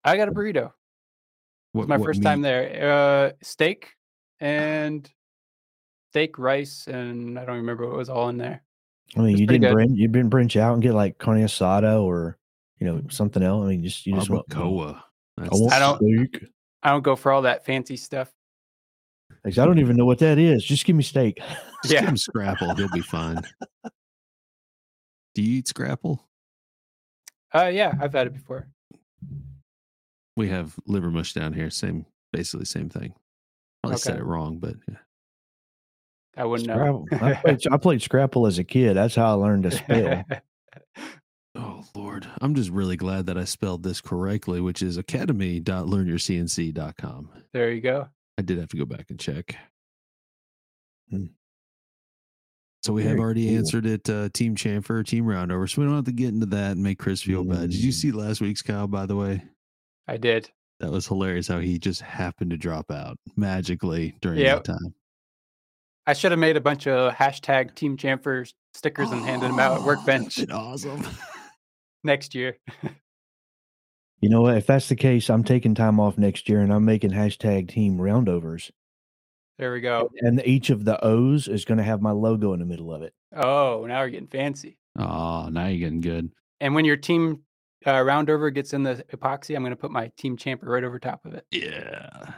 I got a burrito. What, my what first meat? time there. Uh, steak and steak, rice, and I don't remember what was all in there. I mean, you didn't bring, you didn't branch out and get like carne asada or you know something else. I mean, just you just want koa. I, I don't. Steak. I don't go for all that fancy stuff. I don't even know what that is. Just give me steak. Just yeah. give him scrapple. He'll be fine. Do you eat scrapple? Uh, yeah, I've had it before. We have liver mush down here. Same, basically same thing. Probably okay. said it wrong, but yeah. I wouldn't Scrabble. know. I, played, I played Scrapple as a kid. That's how I learned to spell. oh Lord, I'm just really glad that I spelled this correctly, which is academy.learnyourcnc.com. There you go. I did have to go back and check. Hmm. So we Very have already cool. answered it, uh, Team Chamfer, Team Roundover. So we don't have to get into that and make Chris feel mm. bad. Did you mm. see last week's Kyle, by the way? I did. That was hilarious how he just happened to drop out magically during yep. that time. I should have made a bunch of hashtag Team Chamfer stickers and handed them out at oh, workbench. Awesome. next year. you know what? If that's the case, I'm taking time off next year and I'm making hashtag Team Roundovers. There we go. And each of the O's is going to have my logo in the middle of it. Oh, now we're getting fancy. Oh, now you're getting good. And when your team uh, roundover gets in the epoxy, I'm going to put my team chamfer right over top of it. Yeah.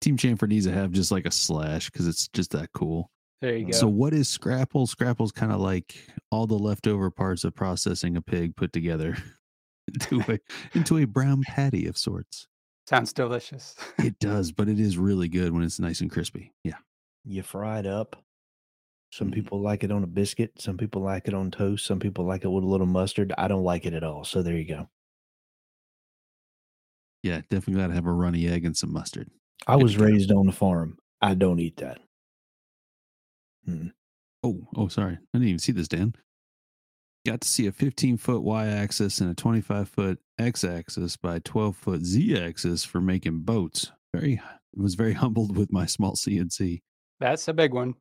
Team chamfer needs to have just like a slash because it's just that cool. There you go. So, what is Scrapple? Scrapple's kind of like all the leftover parts of processing a pig put together into a into a brown patty of sorts. Sounds delicious. it does, but it is really good when it's nice and crispy. Yeah. You fry it up. Some mm-hmm. people like it on a biscuit. Some people like it on toast. Some people like it with a little mustard. I don't like it at all. So there you go. Yeah, definitely got to have a runny egg and some mustard. I was raised on the farm. I don't eat that. Hmm. Oh, oh, sorry. I didn't even see this, Dan got to see a 15 foot y axis and a 25 foot x axis by 12 foot z axis for making boats. Very was very humbled with my small CNC. That's a big one.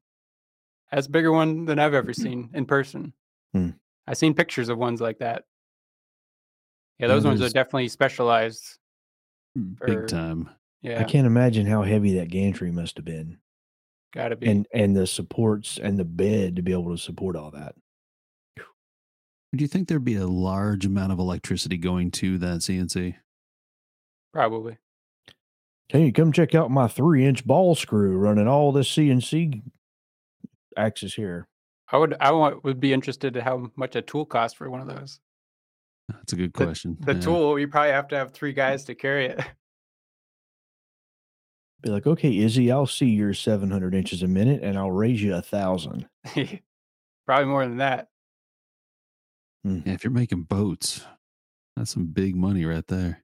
That's a bigger one than I've ever seen in person. Hmm. I've seen pictures of ones like that. Yeah, those ones are definitely specialized. For, big time. Yeah. I can't imagine how heavy that gantry must have been. Gotta be. And and the supports and the bed to be able to support all that. Do you think there'd be a large amount of electricity going to that CNC? Probably. Can you come check out my three inch ball screw running all this CNC axis here. I would I want, would be interested in how much a tool costs for one of those. That's a good question. The, the yeah. tool, you probably have to have three guys to carry it. Be like, okay, Izzy, I'll see your 700 inches a minute and I'll raise you a thousand. probably more than that. Mm. Yeah, if you're making boats, that's some big money right there.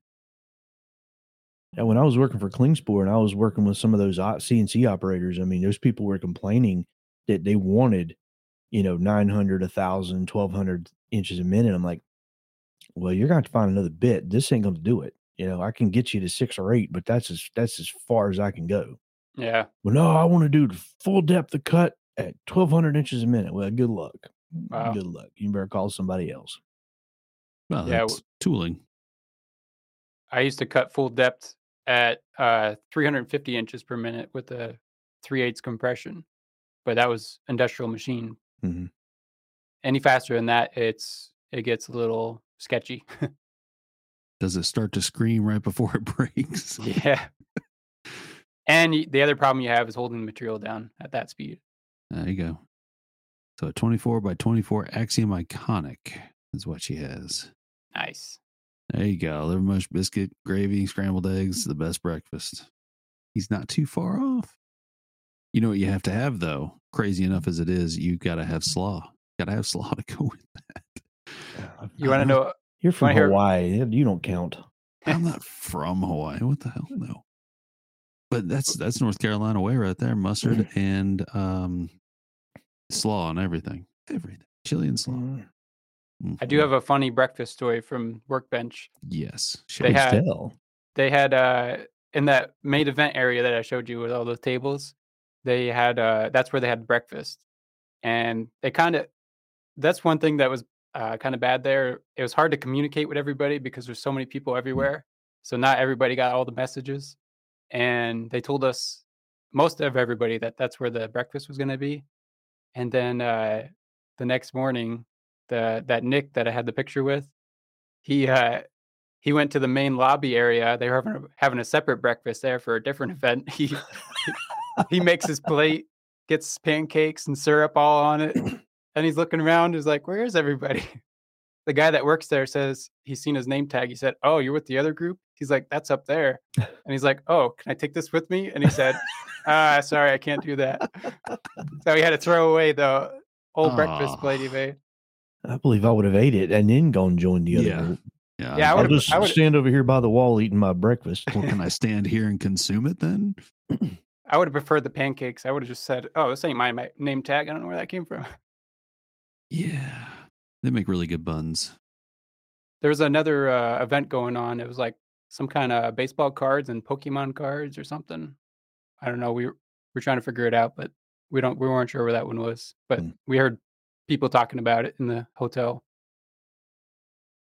Yeah, when I was working for Klingspor and I was working with some of those CNC operators, I mean, those people were complaining that they wanted, you know, 900, 1,000, 1,200 inches a minute. I'm like, well, you're going to have to find another bit. This ain't going to do it. You know, I can get you to six or eight, but that's as that's as far as I can go. Yeah. Well, no, I want to do the full depth of cut at 1,200 inches a minute. Well, good luck. Wow. Good luck. You better call somebody else. Well, yeah, tooling. I used to cut full depth at uh, 350 inches per minute with a 3 eighths compression, but that was industrial machine. Mm-hmm. Any faster than that, it's it gets a little sketchy. Does it start to scream right before it breaks? yeah. and the other problem you have is holding the material down at that speed. There you go. So a 24 by 24 Axiom Iconic is what she has. Nice. There you go. Liver mush, biscuit, gravy, scrambled eggs, the best breakfast. He's not too far off. You know what you have to have though? Crazy enough as it is, you got to have slaw. Got to have slaw to go with that. You want to know? You're from hear- Hawaii. You don't count. I'm not from Hawaii. What the hell? No. But that's that's North Carolina way right there. Mustard and um slaw and everything. Everything. Chili and slaw. Mm, I do have a funny breakfast story from Workbench. Yes. They please had- They had uh in that main event area that I showed you with all those tables. They had uh that's where they had breakfast, and they kind of that's one thing that was uh, kind of bad there. It was hard to communicate with everybody because there's so many people everywhere. So not everybody got all the messages, and they told us most of everybody that that's where the breakfast was going to be. And then uh, the next morning, the that Nick that I had the picture with, he uh, he went to the main lobby area. They were having a, having a separate breakfast there for a different event. He he makes his plate, gets pancakes and syrup all on it, and he's looking around. He's like, "Where is everybody?" The guy that works there says he's seen his name tag. He said, "Oh, you're with the other group." He's like, "That's up there," and he's like, "Oh, can I take this with me?" And he said, "Ah, sorry, I can't do that." So he had to throw away the old breakfast plate he made. I believe I would have ate it and then gone join the other Yeah. group. Yeah. Yeah, I I'll would've- just I would've- stand over here by the wall eating my breakfast. well, can I stand here and consume it then? I would have preferred the pancakes. I would have just said, "Oh, this ain't my, my name tag. I don't know where that came from." Yeah. They make really good buns. There was another uh, event going on. It was like some kind of baseball cards and Pokemon cards or something. I don't know. We were, trying to figure it out, but we don't. We weren't sure where that one was. But Hmm. we heard people talking about it in the hotel.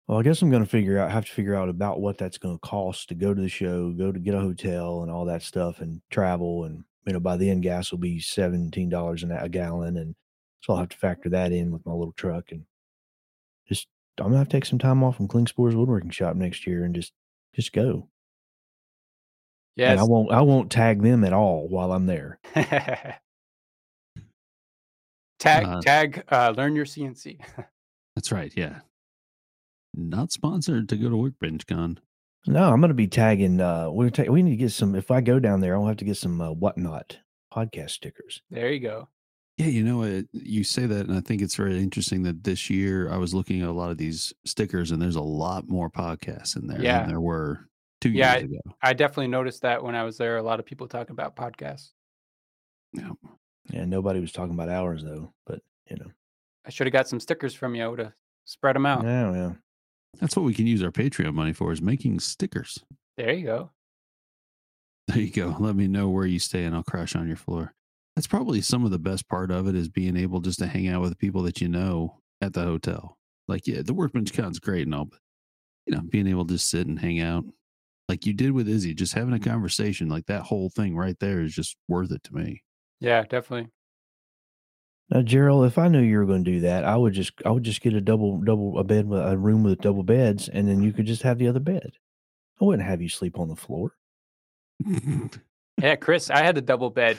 Well, I guess I'm going to figure out, have to figure out about what that's going to cost to go to the show, go to get a hotel and all that stuff and travel. And, you know, by then gas will be $17 a gallon. And so I'll have to factor that in with my little truck and just, I'm going to have to take some time off from Klingspor's woodworking shop next year and just, just go. Yeah, And I won't, I won't tag them at all while I'm there. tag Uh, tag. Uh, learn your CNC. That's right. Yeah. Not sponsored to go to Workbench Con. No, I'm going to be tagging, uh, we're ta- we need to get some, if I go down there, I'll have to get some, uh, whatnot podcast stickers. there you go. Yeah, you know, it, you say that, and I think it's very interesting that this year I was looking at a lot of these stickers, and there's a lot more podcasts in there Yeah. than there were two Yeah, years ago. I definitely noticed that when I was there. A lot of people talking about podcasts. Yeah. Yeah, nobody was talking about ours though, but you know, I should have got some stickers from you. I would have spread them out. yeah, yeah. That's what we can use our Patreon money for is making stickers. There you go. There you go. Let me know where you stay and I'll crash on your floor. That's probably some of the best part of it is being able just to hang out with people that you know at the hotel. Like, yeah, the workbench con's great and all, but you know, being able to just sit and hang out like you did with Izzy, just having a conversation, like that whole thing right there is just worth it to me. Yeah, definitely. Now, Gerald, if I knew you were going to do that, I would just, I would just get a double, double, a bed with a room with double beds, and then you could just have the other bed. I wouldn't have you sleep on the floor. Yeah, Chris, I had the double bed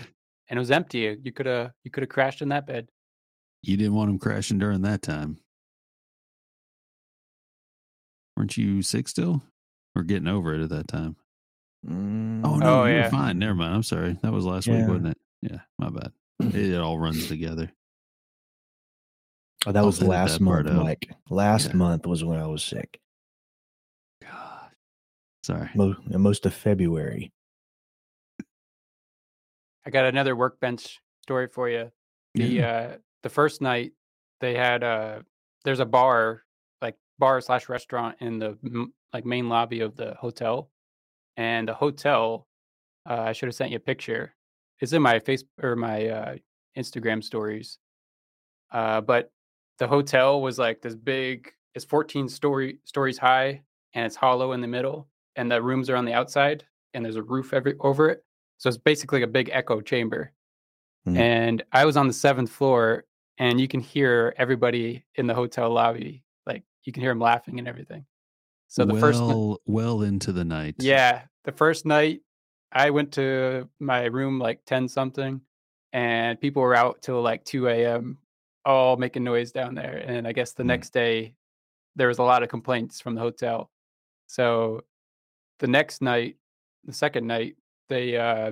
and it was empty. You could have you could have crashed in that bed. you didn't want him crashing during that time. Weren't you sick still? Or getting over it at that time? Mm, Oh no, Oh, you yeah. were fine. Never mind. I'm sorry. That was last week, wasn't it? Yeah, my bad. It all runs together. Oh, that I'll was last that month, out. Mike. Last Yeah. month was when I was sick. God. Sorry. Most, most of February. I got another workbench story for you. The Yeah. uh the first night they had uh there's a bar like bar slash restaurant in the m- like main lobby of the hotel, and the hotel uh, I should have sent you a picture. It's in my face or my uh, Instagram stories. Uh, but the hotel was like this big. It's 14 story stories high, and it's hollow in the middle, and the rooms are on the outside, and there's a roof every over it. So it's basically a big echo chamber. Mhm. And I was on the seventh floor, and you can hear everybody in the hotel lobby. Like you can hear them laughing and everything. So the well, first, ni- well into the night. yeah, the first night I went to my room like ten something, and people were out till like two a.m. all making noise down there. And I guess the Mm. next day there was a lot of complaints from the hotel. So the next night, the second night, they uh,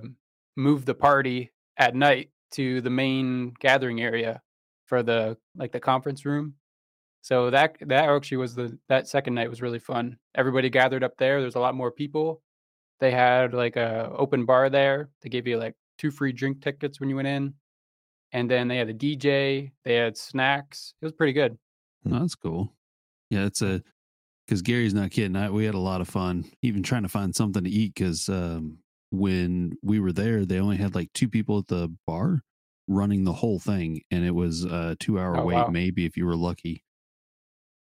moved the party at night to the main gathering area for the like the conference room. So that that actually was the that second night was really fun. Everybody gathered up there. There's a lot more people. They had like a open bar there. They gave you like two free drink tickets when you went in. And then they had a DJ, they had snacks. It was pretty good. Oh, that's cool. Yeah, it's a because Gary's not kidding. I, we had a lot of fun, even trying to find something to eat. Because um, when we were there, they only had like two people at the bar running the whole thing, and it was a two-hour Oh wait, wow. maybe if you were lucky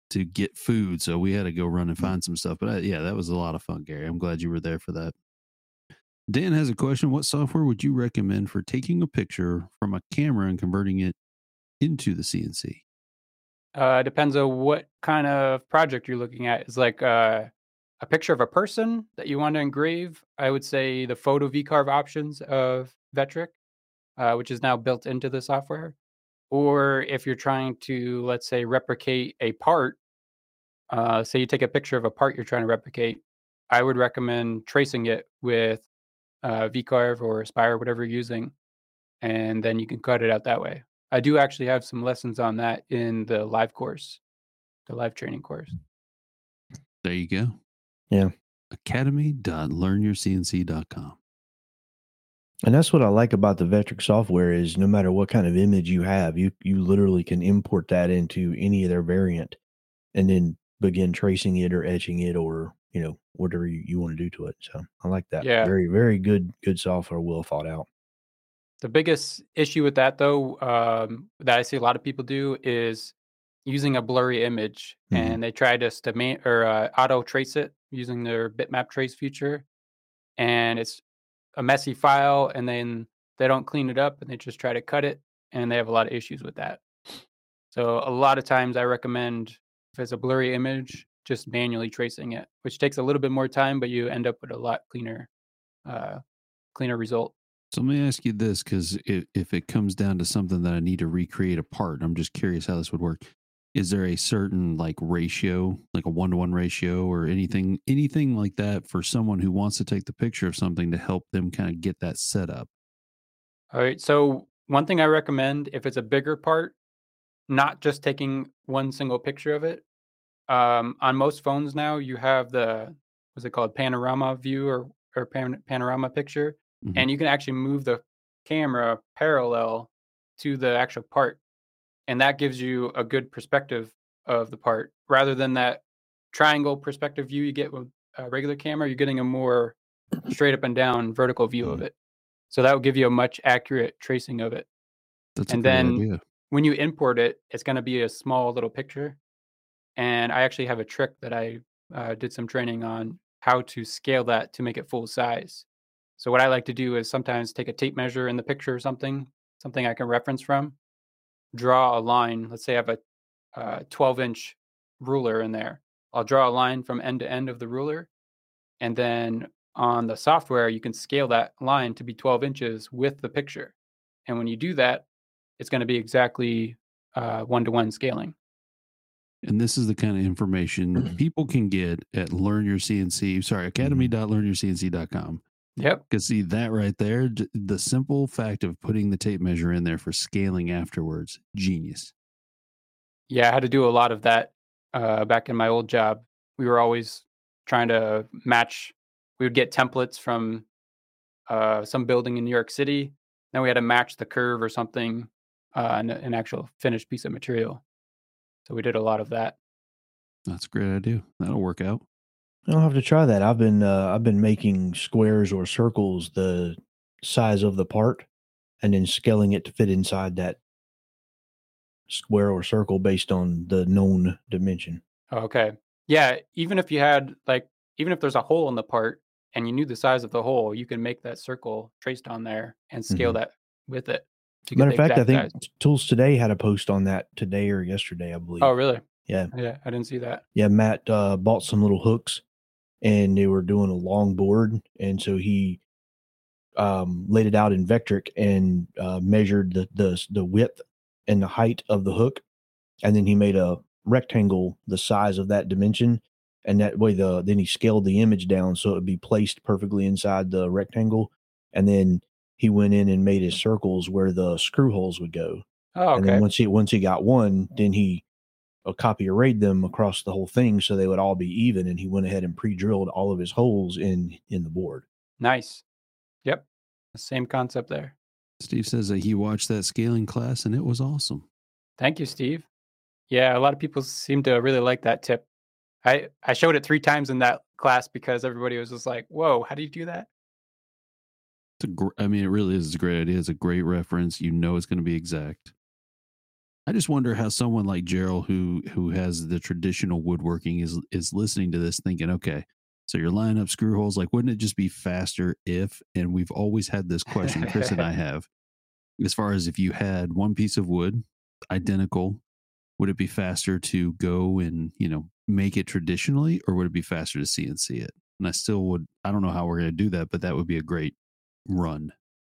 to get food. So we had to go run and Mm. find some stuff. But uh, yeah, that was a lot of fun, Gary. I'm glad you were there for that. Dan has a question. What software would you recommend for taking a picture from a camera and converting it into the CNC? Uh, depends on what kind of project you're looking at. Is like uh, a picture of a person that you want to engrave. I would say the photo VCarve options of Vectric, uh, which is now built into the software. Or if you're trying to, let's say, replicate a part, uh, say you take a picture of a part you're trying to replicate, I would recommend tracing it with uh, VCarve or Aspire, whatever you're using, and then you can cut it out that way. I do actually have some lessons on that in the live course, the live training course. There you go. Yeah. Academy.learnyourcnc.com. And that's what I like about the Vectric software is no matter what kind of image you have, you you literally can import that into any of their variant and then begin tracing it or etching it or, you know, whatever you, you want to do to it. So I like that. Yeah. Very, very good, good software, well thought out. The biggest issue with that, though, um, that I see a lot of people do is using a blurry image, Mhm. and they try to man- or uh, auto trace it using their bitmap trace feature, and it's a messy file, and then they don't clean it up, and they just try to cut it, and they have a lot of issues with that. So a lot of times, I recommend if it's a blurry image, just manually tracing it, which takes a little bit more time, but you end up with a lot cleaner, uh, cleaner result. So let me ask you this because if, if it comes down to something that I need to recreate a part, I'm just curious how this would work. Is there a certain like ratio, like a one to one ratio or anything, anything like that for someone who wants to take the picture of something to help them kind of get that set up? All right. So one thing I recommend if it's a bigger part, not just taking one single picture of it. Um, on most phones now, you have the what's it called, panorama view or or pan- panorama picture, Mhm. and you can actually move the camera parallel to the actual part, and that gives you a good perspective of the part rather than that triangle perspective view you get with a regular camera. You're getting a more straight up and down vertical view of it. So that will give you a much accurate tracing of it. That's and then- idea. When you import it, it's going to be a small little picture. And I actually have a trick that I uh, did some training on how to scale that to make it full size. So what I like to do is sometimes take a tape measure in the picture or something, something I can reference from, draw a line. Let's say I have a uh, 12 inch ruler in there. I'll draw a line from end to end of the ruler. And then on the software, you can scale that line to be 12 inches with the picture. And when you do that, it's going to be exactly one to one scaling. And this is the kind of information people can get at Learn Your CNC. Sorry, academy.learnyourcnc.com. Yep. Because see that right there, the simple fact of putting the tape measure in there for scaling afterwards, genius. Yeah, I had to do a lot of that uh, back in my old job. We were always trying to match. We would get templates from uh, some building in New York City. Then we had to match the curve or something, uh, an, an actual finished piece of material. So we did a lot of that. That's a great idea. That'll work out. I'll have to try that. I've been uh, I've been making squares or circles the size of the part, and then scaling it to fit inside that square or circle based on the known dimension. Okay. Yeah. Even if you had like, even if there's a hole in the part and you knew the size of the hole, you can make that circle traced on there and scale that with it. Matter of fact, I think. T- Tools Today had a post on that today or yesterday, I believe. Oh, really? Yeah. Yeah. I didn't see that. yeah, Matt uh, bought some little hooks, and they were doing a long board, and so he um, laid it out in Vectric and uh, measured the, the the width and the height of the hook, and then he made a rectangle the size of that dimension, and that way the then he scaled the image down so it would be placed perfectly inside the rectangle, and then he went in and made his circles where the screw holes would go. Oh, okay. And then once he once he got one, then he a copy arrayed them across the whole thing so they would all be even, and he went ahead and pre-drilled all of his holes in in the board. Nice. Yep. The same concept there. Steve says that he watched that scaling class and it was awesome. Thank you, Steve. Yeah, a lot of people seem to really like that tip. I I showed it three times in that class because everybody was just like, "Whoa, how do you do that?" It's a gr- I mean, it really is a great idea. It's a great reference. You know, it's going to be exact. I just wonder how someone like Gerald, who who has the traditional woodworking, is is listening to this, thinking, okay, so you're lining up screw holes. Like, wouldn't it just be faster if? And we've always had this question, Chris and I have, as far as if you had one piece of wood, identical, would it be faster to go and you know make it traditionally, or would it be faster to CNC it? And I still would. I don't know how we're going to do that, but that would be a great run.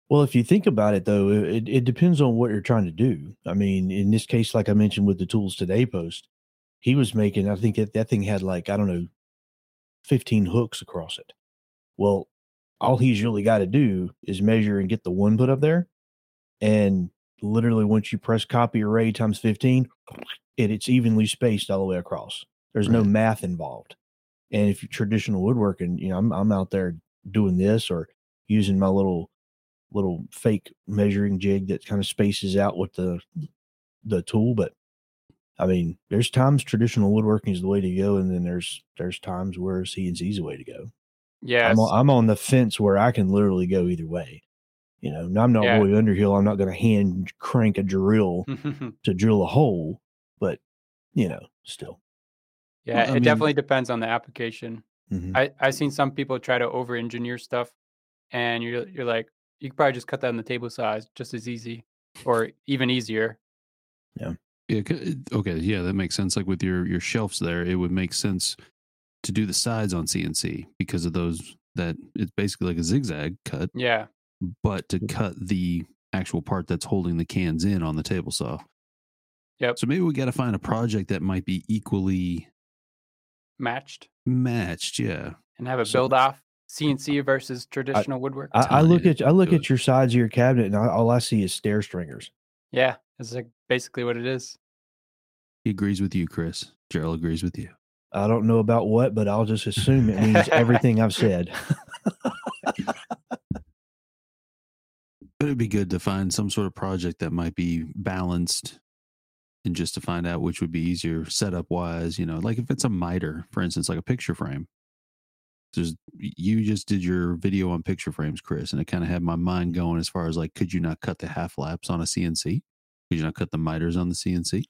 Well, if you think about it, though, it, it depends on what you're trying to do. I mean, in this case, like I mentioned with the tools today post, he was making, I think that, that thing had like, I don't know, 15 hooks across it. Well, all he's really got to do is measure and get the one put up there. And literally, once you press copy array times 15, it, it's evenly spaced all the way across. There's right. no math involved. And if you traditional woodworking, you know, I'm, I'm out there doing this or using my little little fake measuring jig that kind of spaces out with the the tool but i mean there's times traditional woodworking is the way to go and then there's there's times where cnc is the way to go yeah I'm, I'm, on the fence where i can literally go either way you know i'm not yeah. roy underhill i'm not going to hand crank a drill to drill a hole but you know still yeah well, it mean, definitely depends on the application mm-hmm. i i've seen some people try to over engineer stuff and you're mm-hmm. you're like you could probably just cut that in the table size just as easy or even easier. Yeah. Yeah. Okay. Yeah, that makes sense. Like with your your shelves there, it would make sense to do the sides on CNC because of those that it's basically like a zigzag cut. Yeah. But to cut the actual part that's holding the cans in on the table saw. Yep. So maybe we got to find a project that might be equally matched. Matched, yeah. And have a so, build off CNC versus traditional I, woodwork. I, I, look at I look at your sides of your cabinet, and I, all I see is stair stringers. Yeah, it's like basically what it is. He agrees with you, Chris. Gerald agrees with you. I don't know about what, but I'll just assume it means everything I've said. But it'd be good to find some sort of project that might be balanced and just to find out which would be easier setup wise, you know, like if it's a miter, for instance, like a picture frame, there's you just did your video on picture frames, Chris, and it kind of had my mind going as far as like, could you not cut the half laps on a CNC? Could you not cut the miters on the CNC?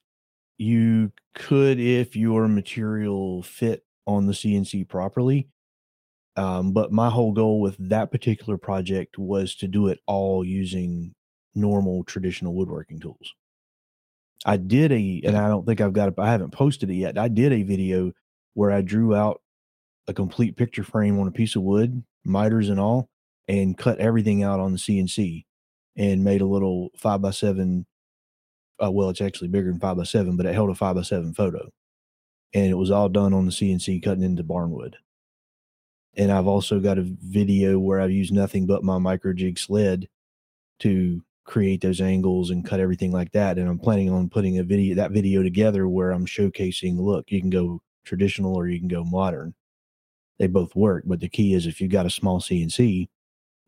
You could if your material fit on the CNC properly. Um, but my whole goal with that particular project was to do it all using normal traditional woodworking tools. I did a, and I don't think I've got it, I haven't posted it yet. I did a video where I drew out a complete picture frame on a piece of wood, miters and all, and cut everything out on the CNC and made a little five by seven. Uh, well, it's actually bigger than five by seven, but it held a five by seven photo. And it was all done on the CNC cutting into barnwood. And I've also got a video where I've used nothing but my micro jig sled to create those angles and cut everything like that. And I'm planning on putting a video that video together where I'm showcasing look, you can go traditional or you can go modern they both work. But the key is if you've got a small CNC,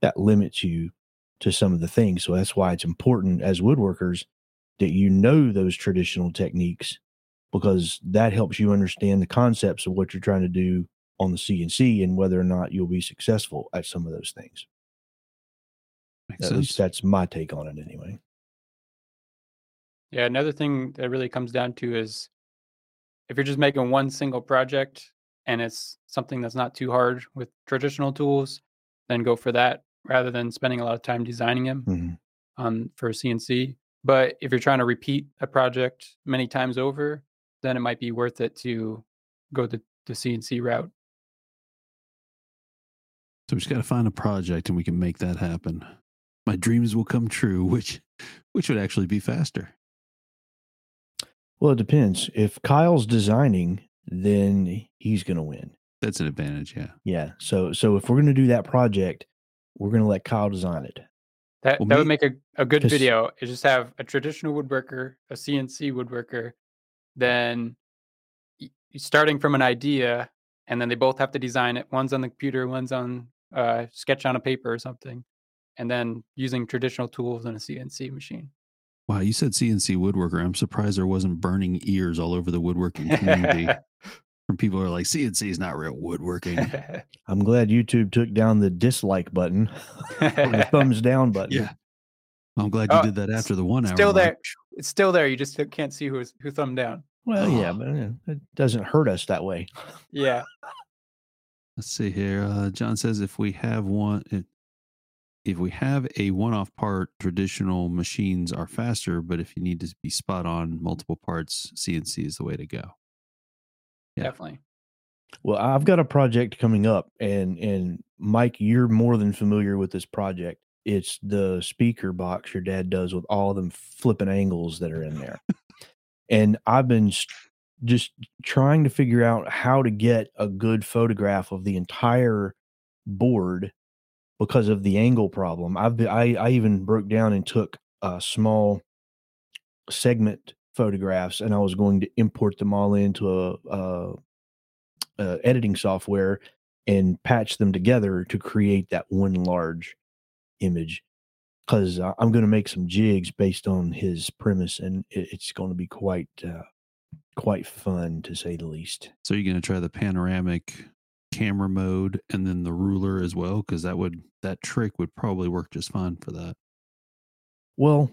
that limits you to some of the things. So that's why it's important as woodworkers that you know those traditional techniques because that helps you understand the concepts of what you're trying to do on the CNC and whether or not you'll be successful at some of those things. Makes at sense. least that's my take on it anyway. Yeah, another thing that really comes down to is if you're just making one single project, and it's something that's not too hard with traditional tools, then go for that rather than spending a lot of time designing them mm-hmm. um, for CNC. But if you're trying to repeat a project many times over, then it might be worth it to go the, the CNC route. So we just got to find a project and we can make that happen. My dreams will come true, which which would actually be faster. Well, it depends. If Kyle's designing then he's going to win. That's an advantage, yeah. Yeah. So so if we're going to do that project, we're going to let Kyle design it. That well, that me, would make a, a good video. Is just have a traditional woodworker, a CNC woodworker, then starting from an idea, and then they both have to design it. One's on the computer, one's on uh, sketch on a paper or something, and then using traditional tools in a CNC machine. Wow, you said CNC woodworker. I'm surprised there wasn't burning ears all over the woodworking community from people who are like, CNC is not real woodworking. I'm glad YouTube took down the dislike button, the thumbs down button. Yeah. I'm glad you oh, did that after the one hour. Still there. Like, it's still there. You just can't see who who thumbed down. Well, oh. yeah, but it doesn't hurt us that way. Yeah. Let's see here. Uh, John says if we have one, if we have a one-off part, traditional machines are faster. But if you need to be spot on multiple parts, CNC is the way to go. Yeah. Definitely. Well, I've got a project coming up, and and Mike, you're more than familiar with this project. It's the speaker box your dad does with all of them flipping angles that are in there. and I've been just trying to figure out how to get a good photograph of the entire board because of the angle problem. I've been, I, I even broke down and took a small segment photographs and I was going to import them all into a, a, a editing software and patch them together to create that one large image. Because I'm going to make some jigs based on his premise, and it's going to be quite uh, quite fun to say the least. So you're going to try the panoramic camera mode and then the ruler as well? Because that would that trick would probably work just fine for that. Well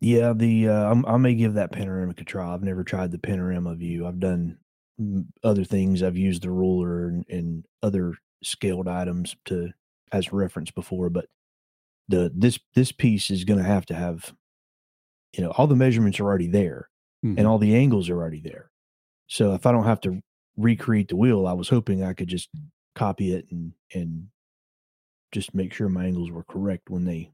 yeah the uh, i may give that panoramic a try i've never tried the panorama view i've done other things i've used the ruler and, and other scaled items to as reference before but the this this piece is going to have to have you know all the measurements are already there mm-hmm. and all the angles are already there so if i don't have to recreate the wheel, I was hoping I could just copy it and and just make sure my angles were correct when they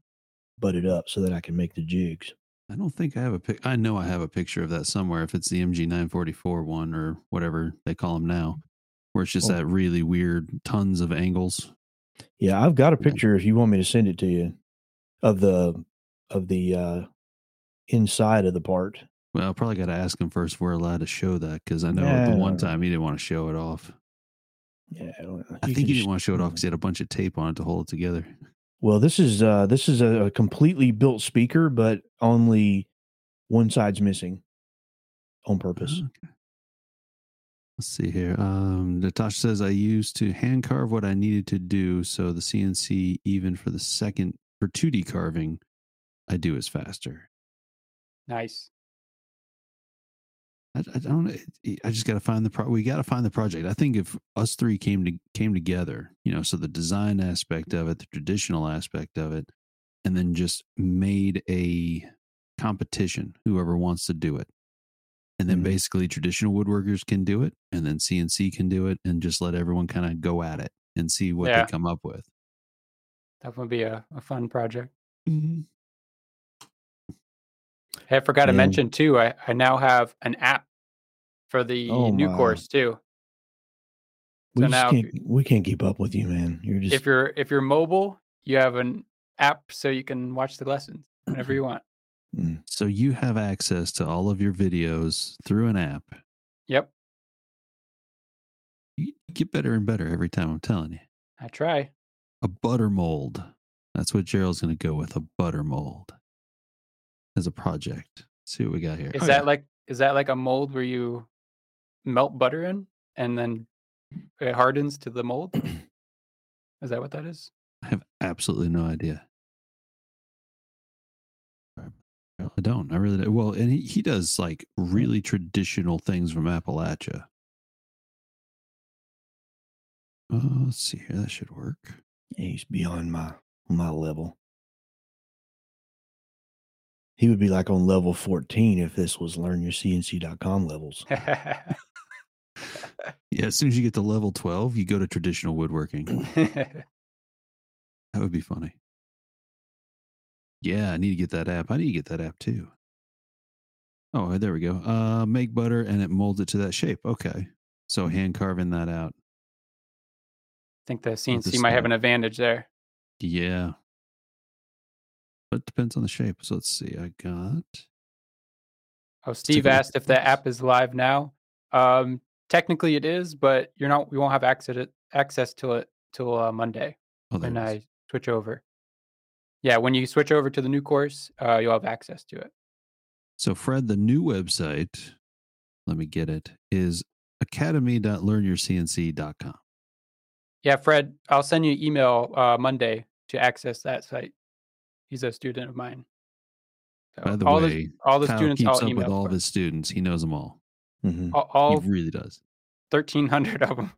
butted up so that I can make the jigs. I don't think I have a pic. I know I have a picture of that somewhere. If it's the MG 944 one or whatever they call them now, where it's just oh. that really weird tons of angles. Yeah, I've got a picture. If you want me to send it to you, of the of the uh inside of the part. Well, I probably got to ask him first if we're allowed to show that because I know yeah. the one time he didn't want to show it off. Yeah, I think he didn't want to show it off because he had a bunch of tape on it to hold it together. Well, this is uh this is a, completely built speaker, but only one side's missing on purpose. Okay. Let's see here. Um, Natasha says I used to hand carve what I needed to do, so the CNC even for the second for 2D carving, I do is faster. Nice. I, I don't. I just got to find the pro. We got to find the project. I think if us three came to came together, you know, so the design aspect of it, the traditional aspect of it, and then just made a competition. Whoever wants to do it, and then mm-hmm. basically traditional woodworkers can do it, and then CNC can do it, and just let everyone kind of go at it and see what yeah. they come up with. That would be a, a fun project. Mm-hmm. Hey, I forgot to mention too. I, I now have an app for the oh, new course too. We so now can't, we can't keep up with you, man. You're just if you're if you're mobile, you have an app so you can watch the lessons whenever you want. Mm. So you have access to all of your videos through an app. Yep. You get better and better every time. I'm telling you. I try. A butter mold. That's what Gerald's going to go with. A butter mold as a project. Let's see what we got here. Is oh, that yeah. like is that like a mold where you melt butter in and then it hardens to the mold? is that what that is? I have absolutely no idea. I don't. I really don't. Well, and he, he does like really traditional things from Appalachia. Uh, let's see here. That should work. Yeah, he's beyond my my level. He would be like on level 14 if this was learnyourcnc.com levels. yeah, as soon as you get to level 12, you go to traditional woodworking. that would be funny. Yeah, I need to get that app. I need to get that app too. Oh, there we go. Uh, make butter and it molds it to that shape. Okay. So hand carving that out. I think the CNC might have an advantage there. Yeah. But it depends on the shape. So let's see. I got. Oh, Steve asked if the app is live now. Um, technically it is, but you're not. We won't have access access to it till uh, Monday Oh, when there it is. I switch over. Yeah, when you switch over to the new course, uh, you'll have access to it. So, Fred, the new website, let me get it, is academy.learnyourcnc.com. Yeah, Fred, I'll send you an email uh, Monday to access that site. He's a student of mine. So By the all way, the all the Kyle students, keeps all up with all of his students. He knows them all. Mhm. all, all he really does. thirteen hundred of them.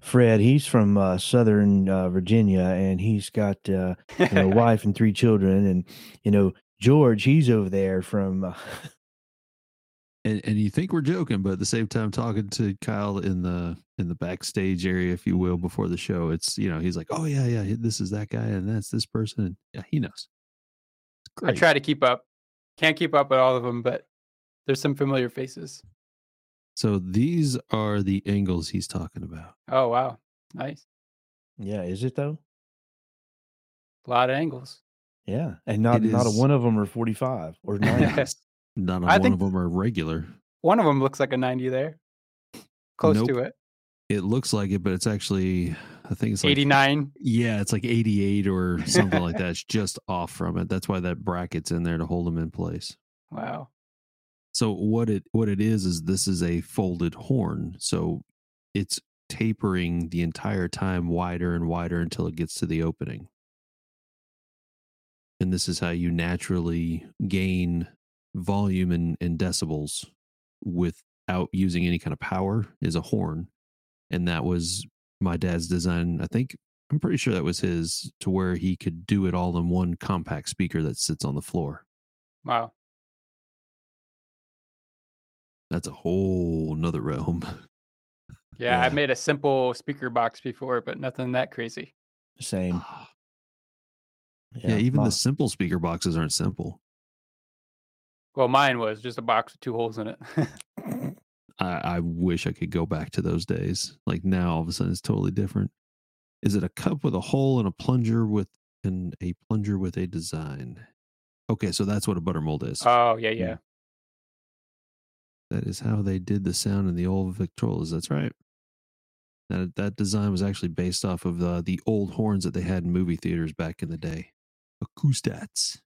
Fred, he's from uh, Southern uh, Virginia, and he's got uh, you know, a wife and three children, and you know George, he's over there from. Uh, And, and you think we're joking, but at the same time, talking to Kyle in the in the backstage area, if you will, before the show, it's you know he's like, oh yeah, yeah, this is that guy, and that's this person. And yeah, he knows. I try to keep up. Can't keep up with all of them, but there's some familiar faces. So these are the angles he's talking about. Oh wow, nice. yeah, is it though? A lot of angles. Yeah, and not It not a one of them are forty five or ninety. Not I one think- of them are regular. One of them looks like a ninety there, close Nope. to it. It looks like it, but it's actually I think it's like Eighty nine. Yeah, it's like 88 or something like that. It's just off from it. That's why that bracket's in there to hold them in place. Wow. So what it what it is is this is a folded horn. So it's tapering the entire time wider and wider until it gets to the opening. And this is how you naturally gain volume and, and decibels without using any kind of power is a horn. And that was my dad's design. I think I'm pretty sure that was his to where he could do it all in one compact speaker that sits on the floor. Wow. That's a whole nother realm. Yeah, I Yeah. made a simple speaker box before, but nothing that crazy. Same. Ah. Yeah, even my- the simple speaker boxes aren't simple. Well, mine was just a box with two holes in it. I, I wish I could go back to those days. Like now, all of a sudden, it's totally different. Is it a cup with a hole and a plunger with and a plunger with a design? Okay, so that's what a butter mold is. oh yeah, yeah. that is how they did the sound in the old Victrolas. That's right. That that design was actually based off of the the old horns that they had in movie theaters back in the day. Acoustats.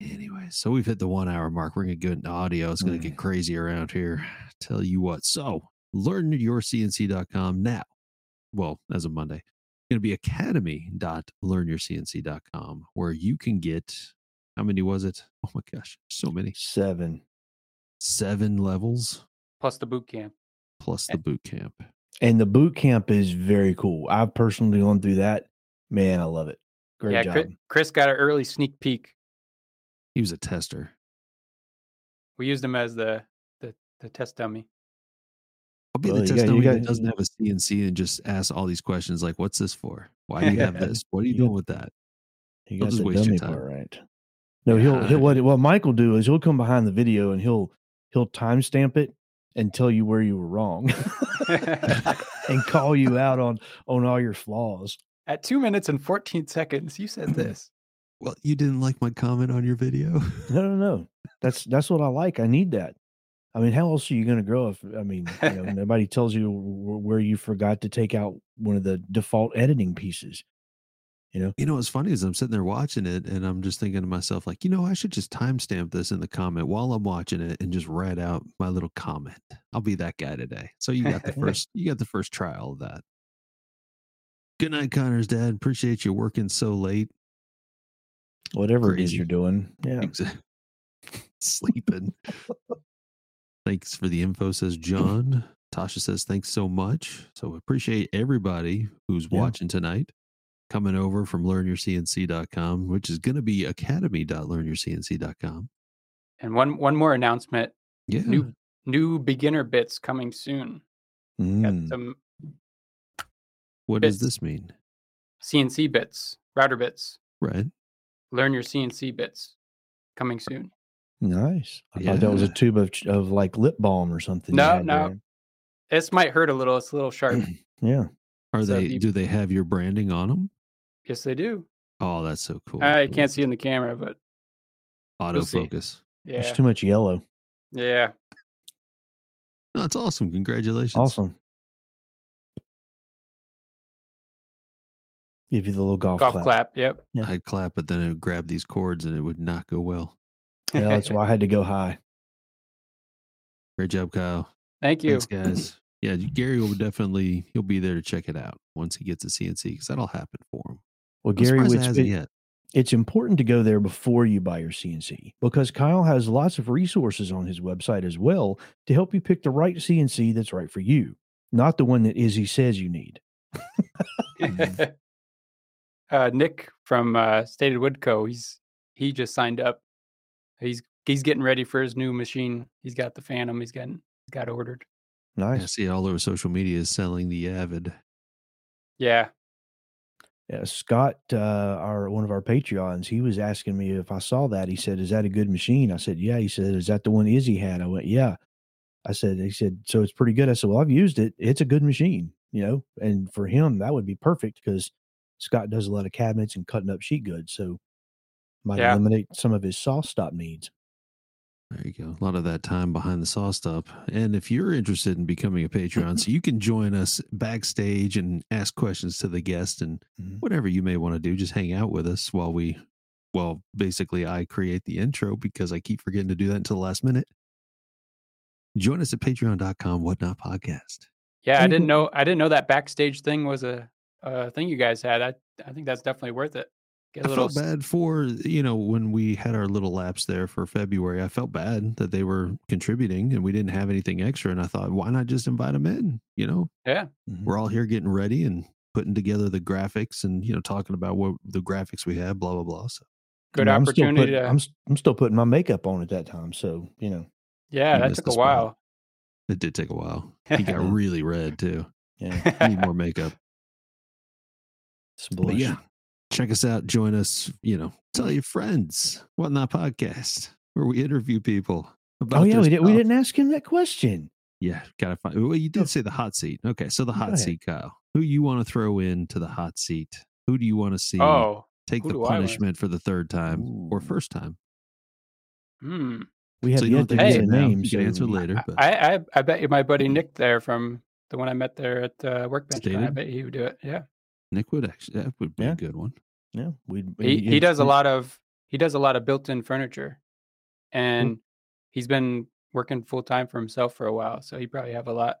Anyway, so we've hit the one hour mark. We're gonna get into audio. It's gonna Mm. get crazy around here. Tell you what. So learnyourcnc.com now. Well, as of Monday, it's going to be academy.learnyourcnc.com where you can get how many was it? Oh my gosh, so many seven. seven levels Plus the boot camp. plus the boot camp. And the boot camp is very cool. I've personally gone through that. Man, I love it. Great yeah, job. Chris, Chris got an early sneak peek. He was a tester. We used him as the the, the test dummy. I'll be Well, the test got- you dummy that doesn't have a CNC and just ask all these questions like, "What's this for? Why do you have this? What are you You doing got- with that?" You He'll got just the waste your dummy time. part right. No, he'll, he'll what what Mike will do is he'll come behind the video and he'll he'll timestamp it and tell you where you were wrong and call you out on on all your flaws. At two minutes and fourteen seconds, you said this. Well, you didn't like my comment on your video. No, no, no. That's that's what I like. I need that. I mean, how else are you going to grow if I mean, you know, nobody tells you where you forgot to take out one of the default editing pieces. You know, you know what's funny is I'm sitting there watching it and I'm just thinking to myself, like, you know, I should just timestamp this in the comment while I'm watching it and just write out my little comment. I'll be that guy today. So you got the first you got the first trial of that. Good night, Connor's dad. Appreciate you working so late. Whatever it is you're doing. Yeah. Sleeping. thanks for the info, says John. Tasha says, thanks so much. So appreciate everybody who's Yeah. watching tonight coming over from learnyourcnc.com, which is going to be academy.learnyourcnc.com. And one one more announcement: Yeah. new new beginner bits coming soon. Got Mm. some what does this mean? CNC bits, router bits. Right. Learn your CNC bits coming soon. Nice. I thought that was a tube of of like lip balm or something. No, no. there. This might hurt a little. It's a little sharp. Yeah. Are So they? if you- Do they have your branding on them? yes, they do. Oh, that's so cool. I can't see in the camera, but you'll autofocus. yeah, There's too much yellow. yeah. No, that's awesome. Congratulations. Awesome. Give you the little golf, Golf clap. clap. Yep. Yeah. I'd clap, but then it would grab these cords and it would not go well. Yeah, that's why I had to go high. Great job, Kyle. Thank you. Thanks, guys. Yeah, Gary will definitely he'll be there to check it out once he gets a CNC because that'll happen for him. Well, I'm Gary, surprised it hasn't it- yet. it's important to go there before you buy your CNC because Kyle has lots of resources on his website as well to help you pick the right CNC that's right for you, not the one that Izzy says you need. Mm. Uh, Nick from uh, Stated Woodco. He's he just signed up. He's he's getting ready for his new machine. He's got the Phantom. He's getting he's got ordered. Nice. I Nice. see all over social media is selling the Avid. Yeah. Yeah, Scott, uh, our one of our Patreons, he was asking me if I saw that. He said, "Is that a good machine?" I said, "Yeah." He said, "Is that the one Izzy had?" I went, "Yeah." I said, "He said, so it's pretty good." I said, "Well, I've used it. It's a good machine, you know." And for him, that would be perfect because Scott does a lot of cabinets and cutting up sheet goods, so might Yeah. eliminate some of his SawStop needs. There you go. A lot of that time behind the SawStop. And if you're interested in becoming a Patreon, so you can join us backstage and ask questions to the guest and Mhm. whatever you may want to do, just hang out with us while we, well, basically, I create the intro because I keep forgetting to do that until the last minute. Join us at patreon.com, whatnot podcast. Yeah. I didn't know I didn't know that backstage thing was a, a thing you guys had. I I think that's definitely worth it. Get a I little felt bad for, you know, when we had our little lapse there for February, I felt bad that they were contributing and we didn't have anything extra. And I thought, why not just invite them in? You know, Yeah. We're all here getting ready and putting together the graphics and, you know, talking about what the graphics we have, blah, blah, blah. So Good You know, I'm still opportunity putting- to I'm, I'm still putting my makeup on at that time, so you know, Yeah, you that took a spot. while. it did take a while. He got really red too. yeah, Need more makeup. Some But yeah, check us out. Join us. You know, tell your friends. Whatnot podcast where we interview people. About Oh yeah, we, did, we didn't ask him that question. Yeah, gotta find. Well, you did say the hot seat. Okay, so the Go hot ahead. seat, Kyle. Who you want to throw into the hot seat? Who do you want to see oh. take the do I wanna- punishment for the third time or first time? Hmm. We have so you yet don't to have Hey. get to a answer now. name. You can answer later. But I, I I bet you my buddy Nick there from the one I met there at uh, Workbench. I bet he would do it. Yeah. Nick would actually that would be Yeah. a good one. Yeah, we he, he does a lot of he does a lot of built-in furniture and he's been working full-time for himself for a while so he probably have a lot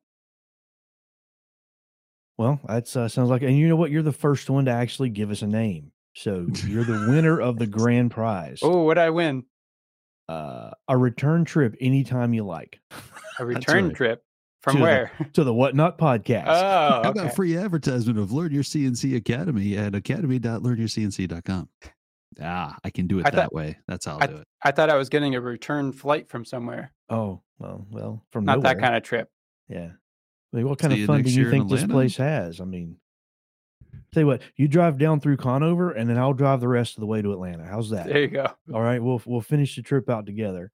Well, that uh, sounds like, and you know what? You're the first one to actually give us a name, so you're the winner of the grand prize. oh what i win Uh, a return trip anytime you like a return trip from To the- where to the Whatnot podcast. oh How about free advertisement of Learn Your CNC Academy at academy.learnyourcnc.com? Ah, I can do it I that thought- way. That's how I'll I- do it. i thought i was getting a return flight from somewhere oh, well, well, from not that kind of trip Yeah. I mean, what kind See of fun do you think this place has? I mean, tell you what, you drive down through Conover, and then I'll drive the rest of the way to Atlanta. How's that? there you go All right, we'll we'll finish the trip out together.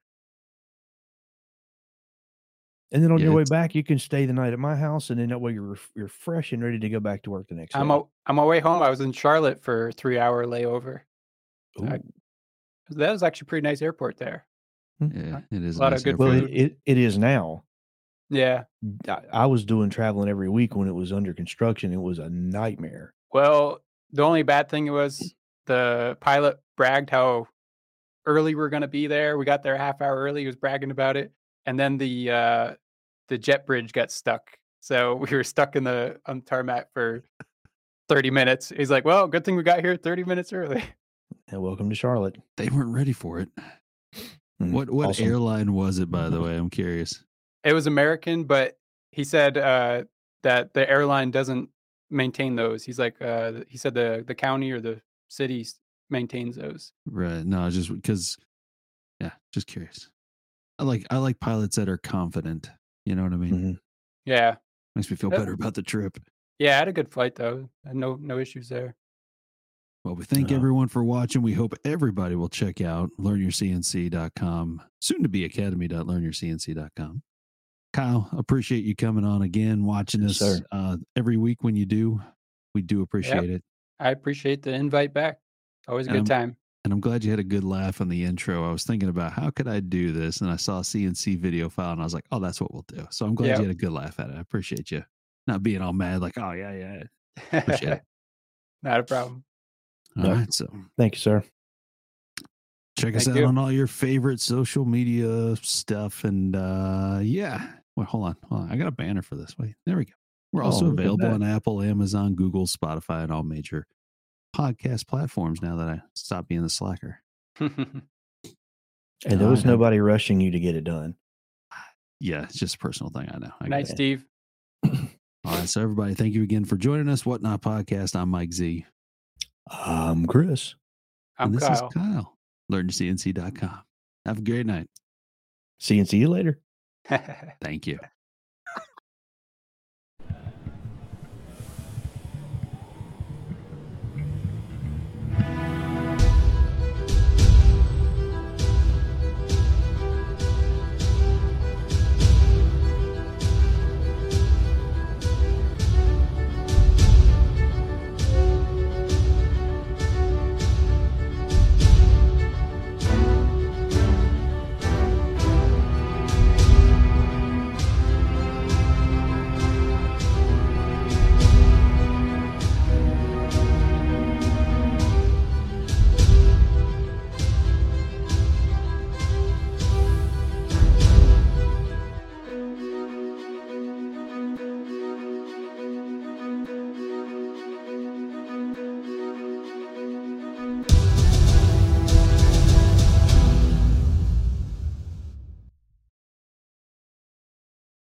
And then on Yeah, your way back, you can stay the night at my house, and then that way you're ref- you're fresh and ready to go back to work the next i'm day. o- on my way home i was in charlotte for a three hour layover I- that was actually a pretty nice airport there Yeah, it is a lot of nice good well, it, it, it is now. yeah I, I was doing traveling every week when it was under construction. It was a nightmare. Well, the only bad thing was the pilot bragged how early we're going to be there. We got there a half hour early. He was bragging about it, and then the uh, the jet bridge got stuck, so we were stuck in the on tarmac for thirty minutes. He's like, "Well, good thing we got here thirty minutes early." And welcome to Charlotte. They weren't ready for it. Mm, What what awesome. airline was it, by the way? I'm curious. It was American, but he said uh, that the airline doesn't maintain those. He's like, uh, he said the the county or the city maintains those. Right. No, just because yeah, just curious. I like I like pilots that are confident. You know what I mean? Mhm. Yeah, Makes me feel Uh, better about the trip. Yeah, I had a good flight though. No no issues there. Well, we thank Uh, everyone for watching. We hope everybody will check out learnyourcnc.com, soon to be academy.learnyourcnc.com. Kyle, appreciate you coming on again, watching Yes, us uh, every week when you do. We do appreciate it. I appreciate the invite back. Always a good Um, time. And I'm glad you had a good laugh on the intro. I was thinking about how could I do this? And I saw a CNC video file and I was like, oh, that's what we'll do. So I'm glad Yep. you had a good laugh at it. I appreciate you not being all mad, like, oh, yeah, yeah. appreciate it. Not a problem. All Yeah. right. So Thank you, sir. check us out you. on all your favorite social media stuff. And uh yeah. Well, hold on. Hold on. I got a banner for this. Wait, there we go. We're Oh, also look at available on Apple, Amazon, Google, Spotify, and all major podcast platforms now that I stopped being the slacker. And there was know. nobody rushing you to get it done. Yeah, it's just a personal thing. I know. I Night. Steve. All right. So everybody, thank you again for joining us. Whatnot podcast. I'm Mike Z. I'm Chris. I'm and this Kyle. is Kyle. LearnCNC.com. Have a great night. See you and see you later. Thank you.